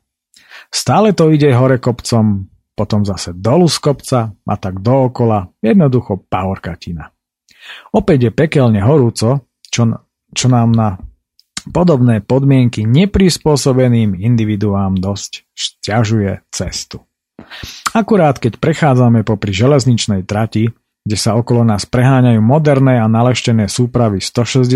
Stále to ide hore kopcom, potom zase dolu z kopca a tak dookola, jednoducho pahorkatina. Opäť je pekelne horúco, čo, čo nám na podobné podmienky neprispôsobeným individuám dosť šťažuje cestu. Akurát keď prechádzame popri železničnej trati, kde sa okolo nás preháňajú moderné a naleštené súpravy 160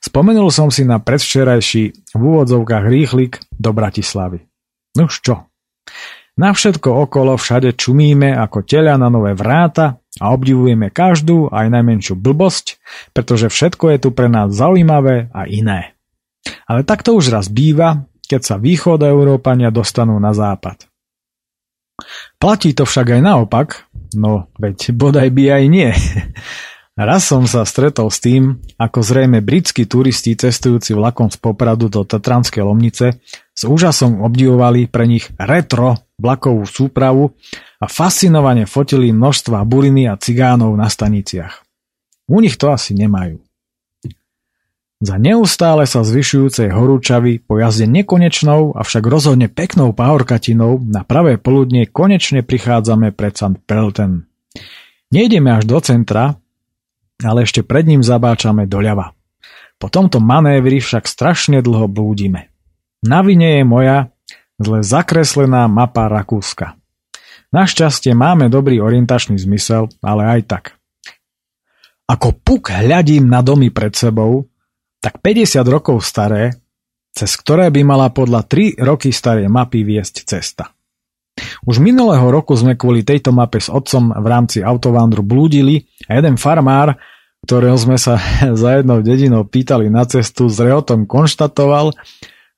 spomenul som si na predvčerajší v úvodzovkách rýchlik do Bratislavy. Nuž čo? Na všetko okolo všade čumíme ako teľa na nové vráta a obdivujeme každú aj najmenšiu blbosť, pretože všetko je tu pre nás zaujímavé a iné. Ale takto už raz býva, keď sa východ Európania dostanú na západ. Platí to však aj naopak, no veď bodaj by aj nie. Raz som sa stretol s tým, ako zrejme britskí turisti cestujúci vlakom z Popradu do Tatranskej Lomnice s úžasom obdivovali pre nich retro vlakovú súpravu a fascinovane fotili množstva buriny a cigánov na staniciach. U nich to asi nemajú. Za neustále sa zvyšujúcej horúčavy po jazde nekonečnou, avšak rozhodne peknou pahorkatinou na pravé poludnie konečne prichádzame pred St. Pelten. Nejdeme až do centra, ale ešte pred ním zabáčame doľava. Po tomto manévri však strašne dlho blúdime. Na vine je moja zle zakreslená mapa Rakúska. Našťastie máme dobrý orientačný zmysel, ale aj tak. Ako puk hľadím na domy pred sebou, tak 50 rokov staré, cez ktoré by mala podľa 3 roky staré mapy viesť cesta. Už minulého roku sme kvôli tejto mape s otcom v rámci autovandru blúdili a jeden farmár, ktorého sme sa za jednou dedinou pýtali na cestu, s rehotom konštatoval,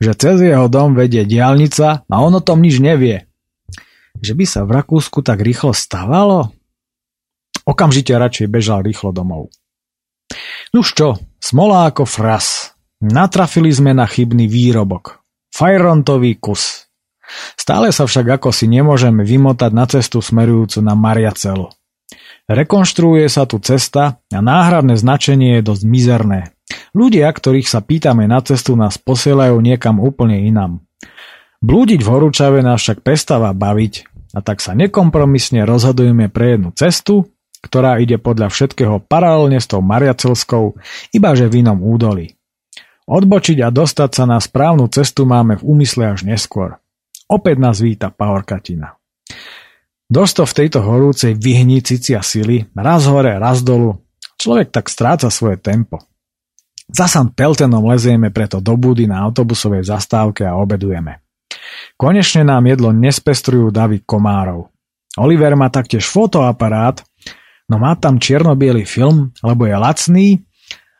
že cez jeho dom vedie diálnica a on o tom nič nevie. Že by sa v Rakúsku tak rýchlo stávalo? Okamžite radšej bežal rýchlo domov. Nuž čo, smola ako fras. Natrafili sme na chybný výrobok. Fajrontový kus. Stále sa však ako si nemôžeme vymotať na cestu smerujúcu na Mariacelu. Rekonštruuje sa tu cesta a náhradné značenie je dosť mizerné. Ľudia, ktorých sa pýtame na cestu, nás posielajú niekam úplne inam. Blúdiť v horúčave nás však prestáva baviť a tak sa nekompromisne rozhodujeme pre jednu cestu, ktorá ide podľa všetkého paralelne s tou Mariacelskou, iba že v inom údolí. Odbočiť a dostať sa na správnu cestu máme v úmysle až neskôr. Opäť nás víta Pahorkatina. Dosto v tejto horúcej vyhnícici a sily, raz hore, raz dolu, človek tak stráca svoje tempo. Za San Peltenom lezieme preto do budy na autobusovej zastávke a obedujeme. Konečne nám jedlo nespestrujú davy komárov. Oliver má taktiež fotoaparát, No má tam čierno film, lebo je lacný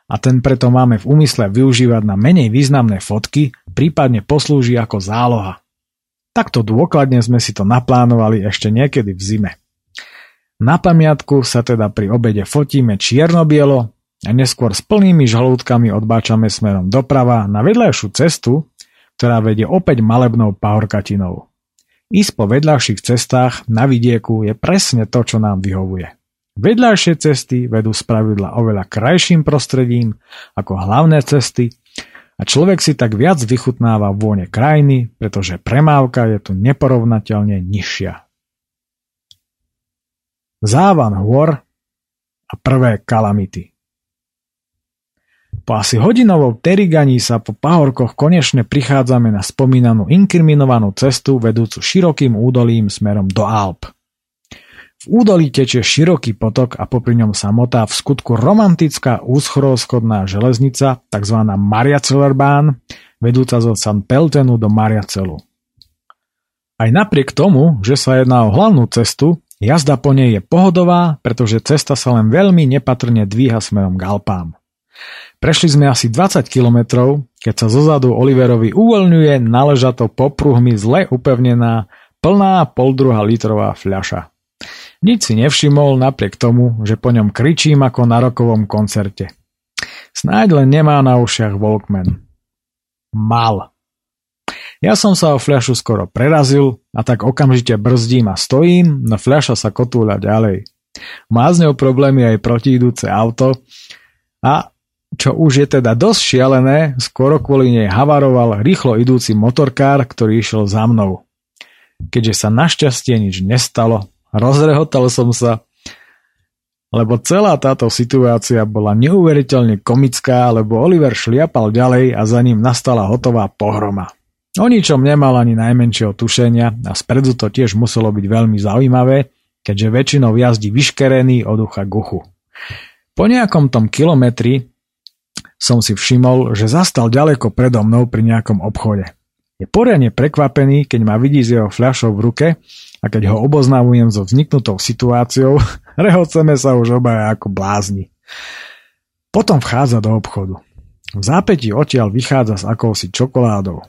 a ten preto máme v úmysle využívať na menej významné fotky, prípadne poslúži ako záloha. Takto dôkladne sme si to naplánovali ešte niekedy v zime. Na pamiatku sa teda pri obede fotíme čierno-bielo a neskôr s plnými žalúdkami odbáčame smerom doprava na vedľajšiu cestu, ktorá vedie opäť malebnou pahorkatinou. Ísť po vedľajších cestách na vidieku je presne to, čo nám vyhovuje. Vedľajšie cesty vedú spravidla oveľa krajším prostredím ako hlavné cesty a človek si tak viac vychutnáva vône krajiny, pretože premávka je tu neporovnateľne nižšia. Závan hôr a prvé kalamity Po asi hodinovom teriganí sa po pahorkoch konečne prichádzame na spomínanú inkriminovanú cestu vedúcu širokým údolím smerom do Alp. V údolí tečie široký potok a popri ňom sa motá v skutku romantická úschrovschodná železnica, tzv. Mariacellerbahn, vedúca zo San Peltenu do Mariacelu. Aj napriek tomu, že sa jedná o hlavnú cestu, jazda po nej je pohodová, pretože cesta sa len veľmi nepatrne dvíha smerom k Alpám. Prešli sme asi 20 kilometrov, keď sa zozadu Oliverovi uvoľňuje naležato popruhmi zle upevnená, plná poldruha litrová fľaša. Nič si nevšimol napriek tomu, že po ňom kričím ako na rokovom koncerte. Snáď len nemá na ušiach Walkman. Mal. Ja som sa o fľašu skoro prerazil a tak okamžite brzdím a stojím, no fľaša sa kotúľa ďalej. Má z ňou problémy aj protiidúce auto a čo už je teda dosť šialené, skoro kvôli nej havaroval rýchlo idúci motorkár, ktorý išiel za mnou. Keďže sa našťastie nič nestalo, Rozrehotal som sa, lebo celá táto situácia bola neuveriteľne komická, lebo Oliver šliapal ďalej a za ním nastala hotová pohroma. O ničom nemal ani najmenšieho tušenia a spredu to tiež muselo byť veľmi zaujímavé, keďže väčšinou jazdí vyškerený od ucha k uchu. Po nejakom tom kilometri som si všimol, že zastal ďaleko predo mnou pri nejakom obchode. Je poriadne prekvapený, keď ma vidí s jeho fľašou v ruke a keď ho oboznamujem so vzniknutou situáciou, rehoceme sa už obaja ako blázni. Potom vchádza do obchodu. V zápäti odtiaľ vychádza s akousi čokoládou.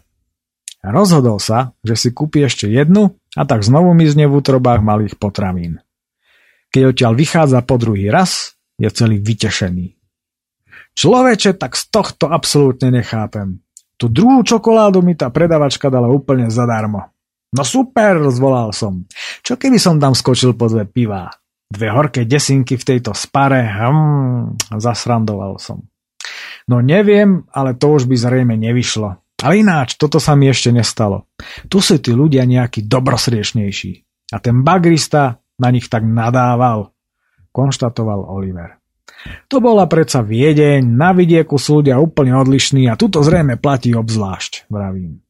Rozhodol sa, že si kúpi ešte jednu a tak znovu mizne v útrobách malých potravín. Keď odtiaľ vychádza po druhý raz, je celý vytešený. Človeče, tak z tohto absolútne nechápem. Tu druhú čokoládu mi tá predavačka dala úplne zadarmo. No super, zvolal som. Čo keby som tam skočil po dve pivá? Dve horké desinky v tejto spare, hm, zasrandoval som. No neviem, ale to už by zrejme nevyšlo. Ale ináč, toto sa mi ešte nestalo. Tu sú tí ľudia nejakí dobrosriečnejší. A ten bagrista na nich tak nadával, konštatoval Oliver. To bola predsa Viedeň, na vidieku sú ľudia úplne odlišní a tuto zrejme platí obzvlášť, vravím.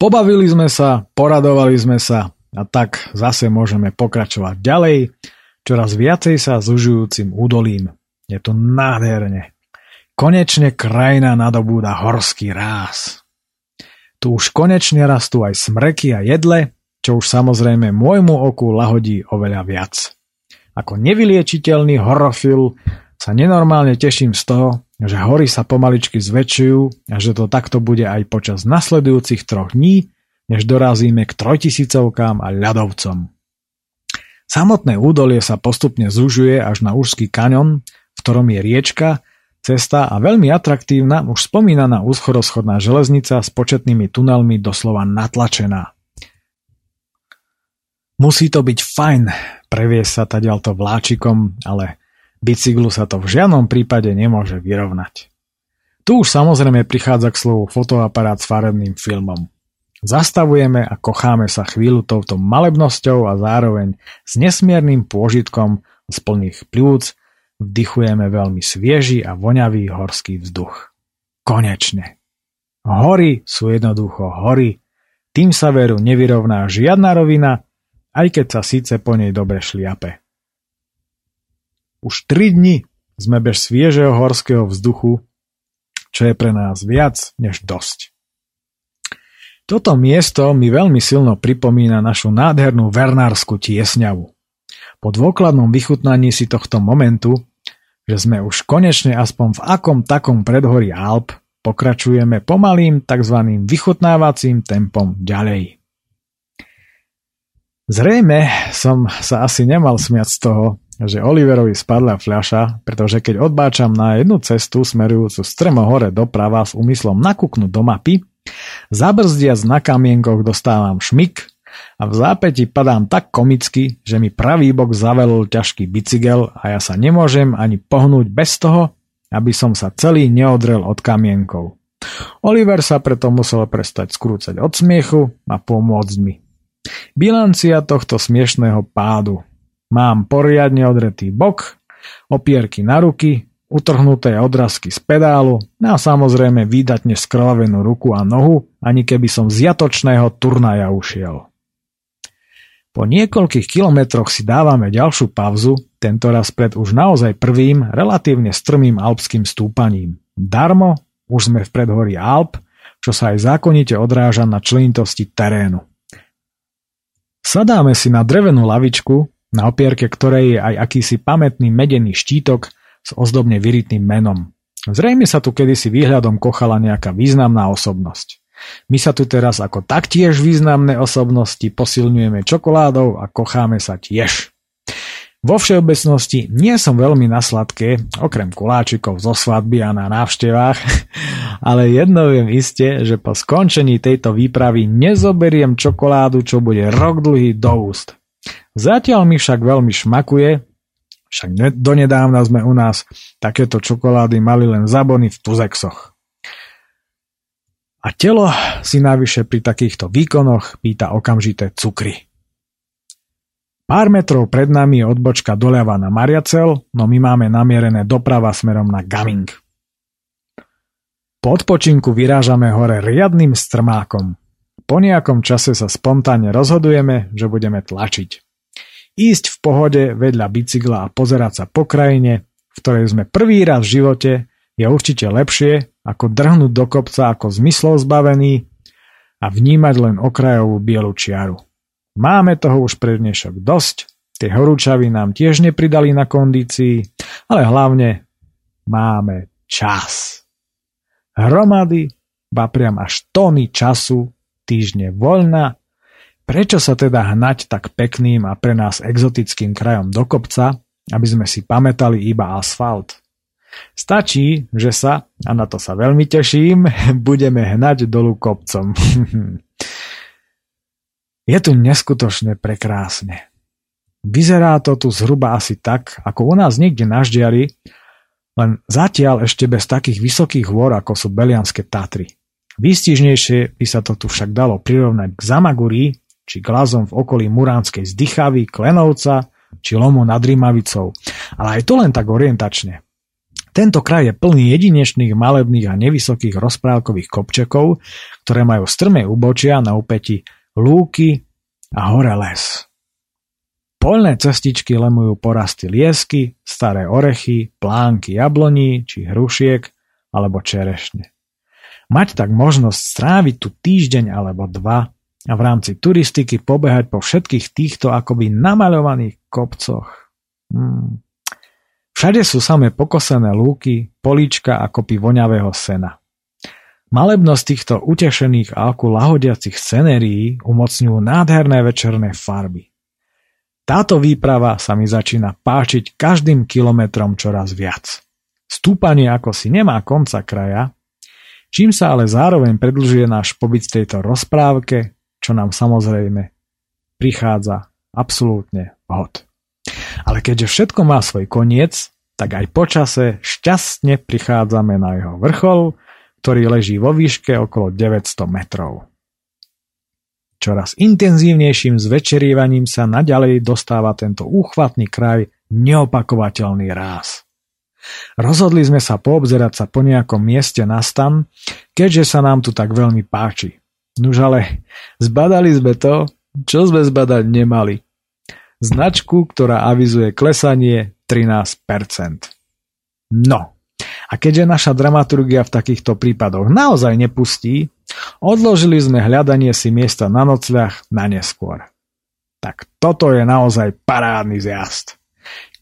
Pobavili sme sa, poradovali sme sa a tak zase môžeme pokračovať ďalej, čoraz viacej sa zužujúcim údolím. Je to nádherne. Konečne krajina nadobúda horský ráz. Tu už konečne rastú aj smreky a jedle, čo už samozrejme môjmu oku lahodí oveľa viac. Ako nevyliečiteľný horofil sa nenormálne teším z toho, že hory sa pomaličky zväčšujú a že to takto bude aj počas nasledujúcich troch dní, než dorazíme k trojtisícovkám a ľadovcom. Samotné údolie sa postupne zužuje až na úžský kaňon, v ktorom je riečka, cesta a veľmi atraktívna už spomínaná úschoroschodná železnica s početnými tunelmi doslova natlačená. Musí to byť fajn previesť sa taďalto vláčikom, ale Bicyklu sa to v žiadnom prípade nemôže vyrovnať. Tu už samozrejme prichádza k slovu fotoaparát s farebným filmom. Zastavujeme a kocháme sa chvíľu touto malebnosťou a zároveň s nesmiernym pôžitkom z plných pľúc vdychujeme veľmi svieži a voňavý horský vzduch. Konečne. Hory sú jednoducho hory, tým sa veru nevyrovná žiadna rovina, aj keď sa síce po nej dobre šliape. Už tri dni sme bez sviežeho horského vzduchu, čo je pre nás viac než dosť. Toto miesto mi veľmi silno pripomína našu nádhernú vernársku tiesňavu. Po dôkladnom vychutnaní si tohto momentu, že sme už konečne aspoň v akom takom predhorí Alp, pokračujeme pomalým tzv. vychutnávacím tempom ďalej. Zrejme som sa asi nemal smiať z toho, že Oliverovi spadla fľaša, pretože keď odbáčam na jednu cestu smerujúcu strmo hore doprava s úmyslom nakúknúť do mapy, zabrzdiac na kamienkoch dostávam šmik a v zápäti padám tak komicky, že mi pravý bok zavelil ťažký bicykel a ja sa nemôžem ani pohnúť bez toho, aby som sa celý neodrel od kamienkov. Oliver sa preto musel prestať skrúcať od smiechu a pomôcť mi. Bilancia tohto smiešného pádu Mám poriadne odretý bok, opierky na ruky, utrhnuté odrazky z pedálu a samozrejme výdatne skrvavenú ruku a nohu, ani keby som z jatočného turnaja ušiel. Po niekoľkých kilometroch si dávame ďalšiu pauzu, tentoraz pred už naozaj prvým, relatívne strmým alpským stúpaním. Darmo, už sme v predhorí Alp, čo sa aj zákonite odráža na členitosti terénu. Sadáme si na drevenú lavičku, na opierke ktorej je aj akýsi pamätný medený štítok s ozdobne vyritým menom. Zrejme sa tu kedysi výhľadom kochala nejaká významná osobnosť. My sa tu teraz ako taktiež významné osobnosti posilňujeme čokoládou a kocháme sa tiež. Vo všeobecnosti nie som veľmi na sladké, okrem koláčikov zo svadby a na návštevách, ale jedno viem iste, že po skončení tejto výpravy nezoberiem čokoládu, čo bude rok dlhý do úst. Zatiaľ mi však veľmi šmakuje, však donedávna sme u nás takéto čokolády mali len zabony v tuzexoch. A telo si navyše pri takýchto výkonoch pýta okamžité cukry. Pár metrov pred nami je odbočka doľava na Mariacel, no my máme namierené doprava smerom na Gaming. Po odpočinku vyrážame hore riadnym strmákom. Po nejakom čase sa spontánne rozhodujeme, že budeme tlačiť. Ísť v pohode vedľa bicykla a pozerať sa po krajine, v ktorej sme prvý raz v živote, je určite lepšie, ako drhnúť do kopca ako zmyslov zbavený a vnímať len okrajovú bielu čiaru. Máme toho už pre dnešok dosť, tie horúčavy nám tiež nepridali na kondícii, ale hlavne máme čas. Hromady, ba priam až tóny času, týždne voľna, prečo sa teda hnať tak pekným a pre nás exotickým krajom do kopca, aby sme si pamätali iba asfalt? Stačí, že sa, a na to sa veľmi teším, budeme hnať dolu kopcom. Je tu neskutočne prekrásne. Vyzerá to tu zhruba asi tak, ako u nás niekde na ždiari, len zatiaľ ešte bez takých vysokých hôr, ako sú Belianské Tatry. Výstižnejšie by sa to tu však dalo prirovnať k Zamagurí, či glazom v okolí Muránskej zdychavy, Klenovca, či lomu nad Rímavicou. Ale aj to len tak orientačne. Tento kraj je plný jedinečných malebných a nevysokých rozprávkových kopčekov, ktoré majú strmé ubočia na upeti lúky a hore les. Polné cestičky lemujú porasty liesky, staré orechy, plánky jabloní či hrušiek alebo čerešne. Mať tak možnosť stráviť tu týždeň alebo dva a v rámci turistiky pobehať po všetkých týchto akoby namaľovaných kopcoch. Hmm. Všade sú samé pokosené lúky, políčka a kopy voňavého sena. Malebnosť týchto utešených a lahodiacich scenérií umocňujú nádherné večerné farby. Táto výprava sa mi začína páčiť každým kilometrom čoraz viac. Stúpanie ako si nemá konca kraja, čím sa ale zároveň predlžuje náš pobyt v tejto rozprávke, čo nám samozrejme prichádza absolútne vhod. Ale keďže všetko má svoj koniec, tak aj počase šťastne prichádzame na jeho vrchol, ktorý leží vo výške okolo 900 metrov. Čoraz intenzívnejším zvečerievaním sa naďalej dostáva tento úchvatný kraj neopakovateľný ráz. Rozhodli sme sa poobzerať sa po nejakom mieste na stan, keďže sa nám tu tak veľmi páči. Nuž ale zbadali sme to, čo sme zbadať nemali značku, ktorá avizuje klesanie 13%. No, a keďže naša dramaturgia v takýchto prípadoch naozaj nepustí, odložili sme hľadanie si miesta na nocľah na neskôr. Tak toto je naozaj parádny zjazd.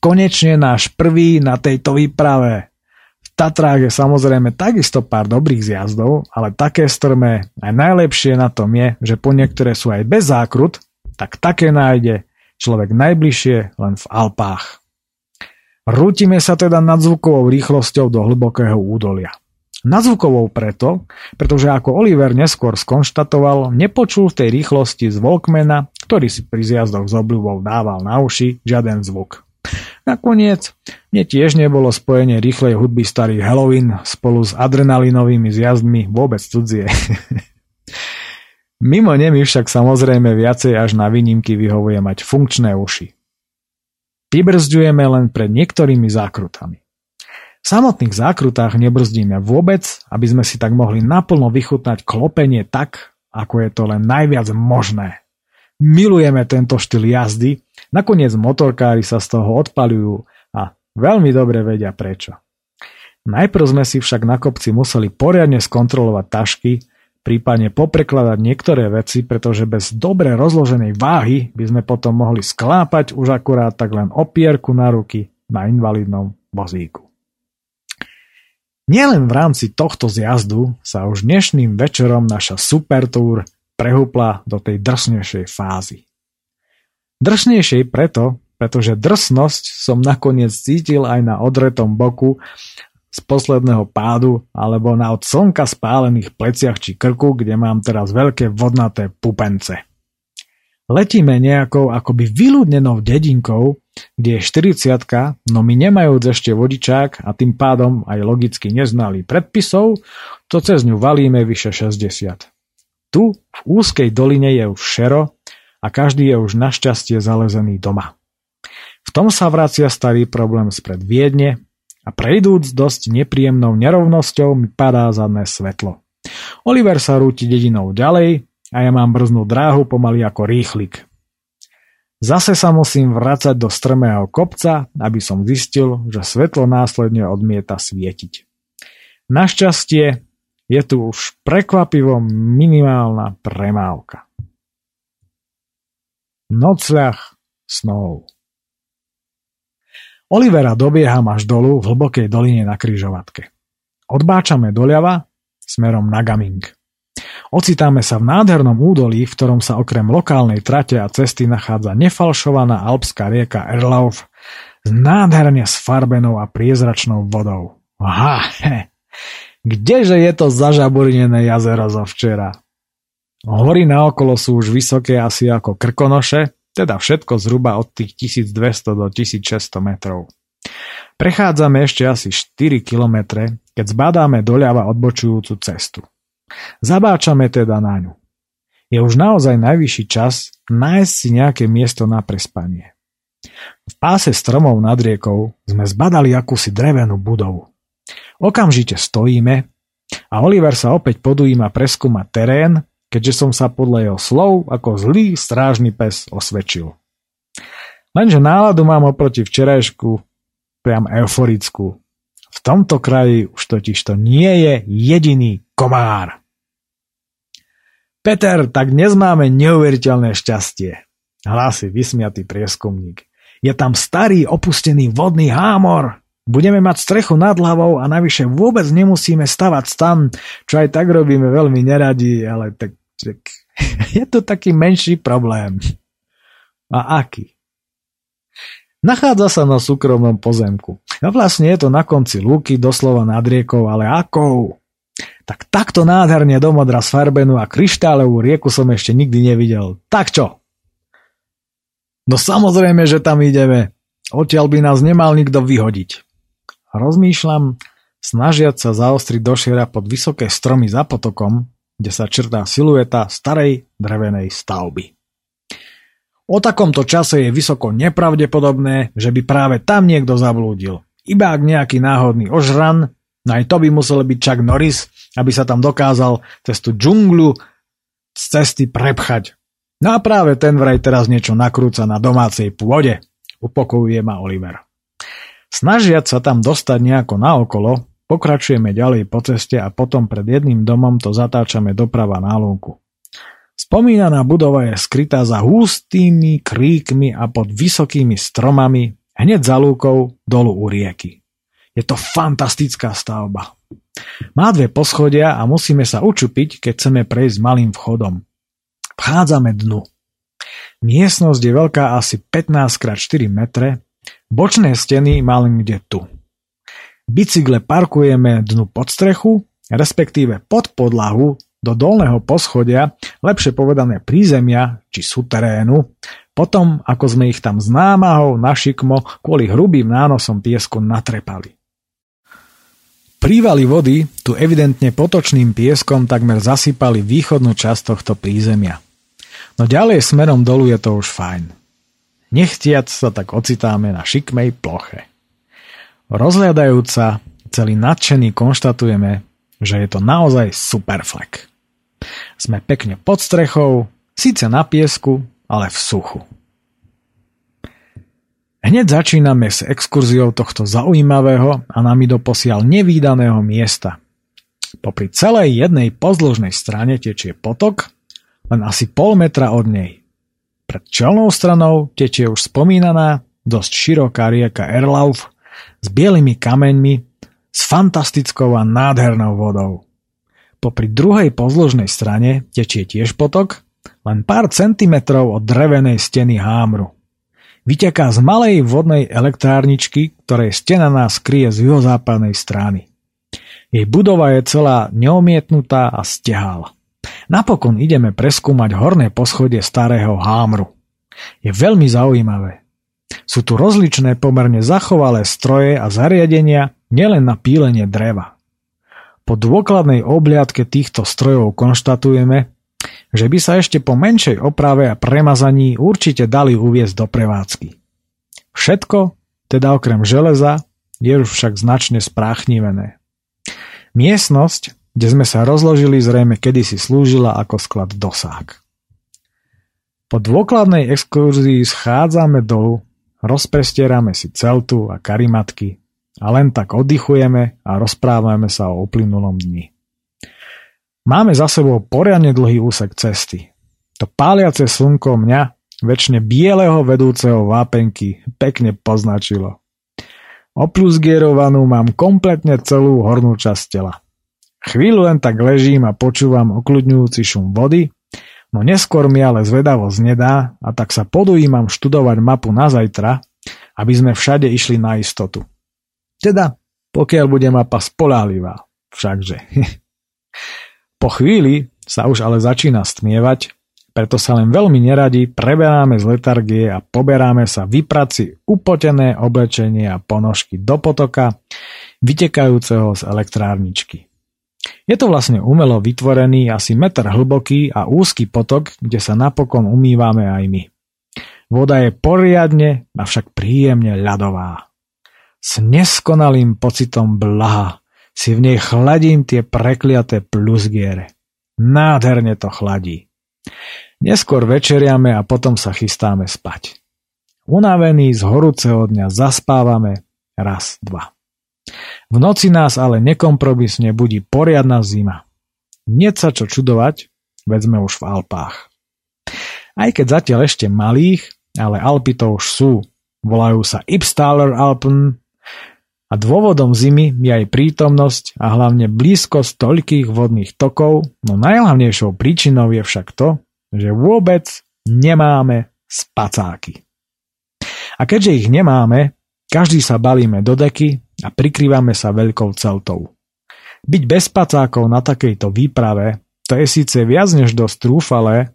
Konečne náš prvý na tejto výprave. V Tatrách je samozrejme takisto pár dobrých zjazdov, ale také strmé aj najlepšie na tom je, že po niektoré sú aj bez zákrut, tak také nájde človek najbližšie len v Alpách. Rútime sa teda nadzvukovou rýchlosťou do hlbokého údolia. Nadzvukovou preto, pretože ako Oliver neskôr skonštatoval, nepočul v tej rýchlosti z Volkmana, ktorý si pri zjazdoch z obľubou dával na uši, žiaden zvuk. Nakoniec, mne tiež nebolo spojenie rýchlej hudby starých Halloween spolu s adrenalinovými zjazdmi vôbec cudzie. Mimo ne mi však samozrejme viacej až na výnimky vyhovuje mať funkčné uši. Vybrzdujeme len pred niektorými zákrutami. V samotných zákrutách nebrzdíme vôbec, aby sme si tak mohli naplno vychutnať klopenie tak, ako je to len najviac možné. Milujeme tento štýl jazdy, nakoniec motorkári sa z toho odpalujú a veľmi dobre vedia prečo. Najprv sme si však na kopci museli poriadne skontrolovať tašky, prípadne poprekladať niektoré veci, pretože bez dobre rozloženej váhy by sme potom mohli sklápať už akurát tak len opierku na ruky na invalidnom vozíku. Nielen v rámci tohto zjazdu sa už dnešným večerom naša super tour prehúpla do tej drsnejšej fázy. Drsnejšej preto, pretože drsnosť som nakoniec cítil aj na odretom boku z posledného pádu alebo na od slnka spálených pleciach či krku, kde mám teraz veľké vodnaté pupence. Letíme nejakou akoby vyľudnenou dedinkou, kde je 40 no my nemajúc ešte vodičák a tým pádom aj logicky neznali predpisov, to cez ňu valíme vyše 60. Tu v úzkej doline je už šero a každý je už našťastie zalezený doma. V tom sa vracia starý problém spred Viedne, a prejdúc dosť nepríjemnou nerovnosťou mi padá zadné svetlo. Oliver sa rúti dedinou ďalej a ja mám brznú dráhu pomaly ako rýchlik. Zase sa musím vrácať do strmého kopca, aby som zistil, že svetlo následne odmieta svietiť. Našťastie je tu už prekvapivo minimálna premávka. Nocľah snov. Olivera dobieham až dolu v hlbokej doline na kryžovatke. Odbáčame doľava smerom na Gaming. Ocitáme sa v nádhernom údolí, v ktorom sa okrem lokálnej trate a cesty nachádza nefalšovaná alpská rieka Erlauf s nádherne sfarbenou a priezračnou vodou. Aha, he. Kdeže je to zažaburinené jazero zo včera? Hory naokolo sú už vysoké asi ako krkonoše teda všetko zhruba od tých 1200 do 1600 metrov. Prechádzame ešte asi 4 kilometre, keď zbadáme doľava odbočujúcu cestu. Zabáčame teda na ňu. Je už naozaj najvyšší čas nájsť si nejaké miesto na prespanie. V páse stromov nad riekou sme zbadali akúsi drevenú budovu. Okamžite stojíme a Oliver sa opäť podujíma preskúmať terén keďže som sa podľa jeho slov ako zlý strážny pes osvedčil. Lenže náladu mám oproti včerajšku priam euforickú. V tomto kraji už totiž to nie je jediný komár. Peter, tak dnes máme neuveriteľné šťastie, hlási vysmiatý prieskumník. Je tam starý opustený vodný hámor. Budeme mať strechu nad hlavou a navyše vôbec nemusíme stavať stan, čo aj tak robíme veľmi neradi, ale tak je to taký menší problém. A aký? Nachádza sa na súkromnom pozemku. A vlastne je to na konci lúky, doslova nad riekou, ale akou? Tak takto nádherne domodra sfarbenú a kryštálovú rieku som ešte nikdy nevidel. Tak čo? No samozrejme, že tam ideme. Odtiaľ by nás nemal nikto vyhodiť. Rozmýšľam, snažiať sa zaostriť došiera pod vysoké stromy za potokom, kde sa črtá silueta starej drevenej stavby. O takomto čase je vysoko nepravdepodobné, že by práve tam niekto zablúdil. Iba ak nejaký náhodný ožran, no aj to by musel byť Chuck Norris, aby sa tam dokázal cez tú džungľu z cesty prepchať. No a práve ten vraj teraz niečo nakrúca na domácej pôde, upokojuje ma Oliver. Snažiať sa tam dostať nejako naokolo, Pokračujeme ďalej po ceste a potom pred jedným domom to zatáčame doprava na lúku. Spomínaná budova je skrytá za hustými kríkmi a pod vysokými stromami hneď za lúkou dolu u rieky. Je to fantastická stavba. Má dve poschodia a musíme sa učupiť, keď chceme prejsť malým vchodom. Vchádzame dnu. Miestnosť je veľká asi 15x4 metre, bočné steny má len kde tu. Bicykle parkujeme dnu pod strechu, respektíve pod podlahu do dolného poschodia, lepšie povedané prízemia či suterénu, potom ako sme ich tam s námahou na šikmo kvôli hrubým nánosom piesku natrepali. Prívaly vody tu evidentne potočným pieskom takmer zasypali východnú časť tohto prízemia. No ďalej smerom dolu je to už fajn. Nechtiac sa tak ocitáme na šikmej ploche. Rozhľadajúca, celý nadšený konštatujeme, že je to naozaj super flek. Sme pekne pod strechou, síce na piesku, ale v suchu. Hneď začíname s exkurziou tohto zaujímavého a nami doposiaľ nevýdaného miesta. Popri celej jednej pozdĺžnej strane tečie potok, len asi pol metra od nej. Pred čelnou stranou tečie už spomínaná, dosť široká rieka Erlauf s bielými kameňmi, s fantastickou a nádhernou vodou. Popri druhej pozdĺžnej strane tečie tiež potok, len pár centimetrov od drevenej steny hámru. Vyteká z malej vodnej elektrárničky, ktorej stena nás kryje z juhozápadnej strany. Jej budova je celá neomietnutá a stehála. Napokon ideme preskúmať horné poschodie starého hámru. Je veľmi zaujímavé. Sú tu rozličné pomerne zachovalé stroje a zariadenia nielen na pílenie dreva. Po dôkladnej obliadke týchto strojov konštatujeme, že by sa ešte po menšej oprave a premazaní určite dali uviezť do prevádzky. Všetko, teda okrem železa, je už však značne spráchnivené. Miestnosť, kde sme sa rozložili, zrejme kedysi slúžila ako sklad dosák. Po dôkladnej exkurzii schádzame dolu, rozprestierame si celtu a karimatky a len tak oddychujeme a rozprávame sa o uplynulom dni. Máme za sebou poriadne dlhý úsek cesty. To páliace slnko mňa, väčšine bieleho vedúceho vápenky, pekne poznačilo. Oplusgierovanú mám kompletne celú hornú časť tela. Chvíľu len tak ležím a počúvam okľudňujúci šum vody, no neskôr mi ale zvedavosť nedá a tak sa podujímam študovať mapu na zajtra, aby sme všade išli na istotu. Teda, pokiaľ bude mapa spolahlivá, všakže. po chvíli sa už ale začína stmievať, preto sa len veľmi neradi preberáme z letargie a poberáme sa vyprať si upotené oblečenie a ponožky do potoka, vytekajúceho z elektrárničky. Je to vlastne umelo vytvorený asi meter hlboký a úzky potok, kde sa napokon umývame aj my. Voda je poriadne, avšak príjemne ľadová. S neskonalým pocitom blaha si v nej chladím tie prekliaté plusgiere. Nádherne to chladí. Neskôr večeriame a potom sa chystáme spať. Unavení z horúceho dňa zaspávame raz, dva. V noci nás ale nekompromisne budí poriadna zima. Nie sa čo čudovať, veď sme už v Alpách. Aj keď zatiaľ ešte malých, ale Alpy to už sú. Volajú sa Ipstaler Alpen a dôvodom zimy je aj prítomnosť a hlavne blízkosť toľkých vodných tokov, no najhlavnejšou príčinou je však to, že vôbec nemáme spacáky. A keďže ich nemáme, každý sa balíme do deky a prikrývame sa veľkou celtou. Byť bez pacákov na takejto výprave, to je síce viac než dosť trúfale,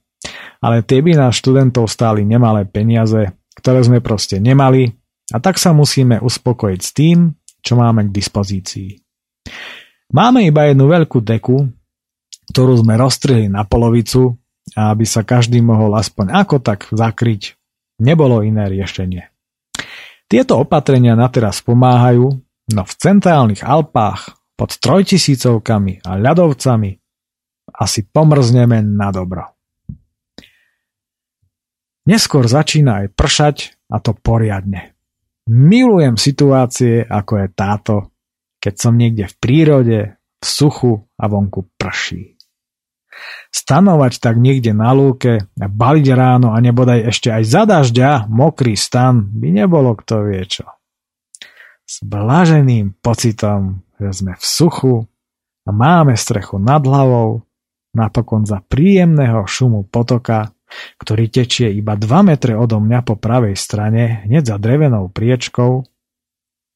ale tie by nás študentov stáli nemalé peniaze, ktoré sme proste nemali a tak sa musíme uspokojiť s tým, čo máme k dispozícii. Máme iba jednu veľkú deku, ktorú sme roztrhli na polovicu aby sa každý mohol aspoň ako tak zakryť, nebolo iné riešenie. Tieto opatrenia na teraz pomáhajú, no v centrálnych Alpách pod trojtisícovkami a ľadovcami asi pomrzneme na dobro. Neskôr začína aj pršať a to poriadne. Milujem situácie ako je táto, keď som niekde v prírode, v suchu a vonku prší. Stanovať tak niekde na lúke a baliť ráno a nebodaj ešte aj za dažďa mokrý stan by nebolo kto vie čo. S blaženým pocitom, že sme v suchu a máme strechu nad hlavou, napokon za príjemného šumu potoka, ktorý tečie iba 2 metre odo mňa po pravej strane, hneď za drevenou priečkou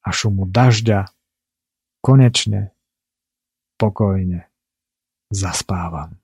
a šumu dažďa, konečne, pokojne zaspávam.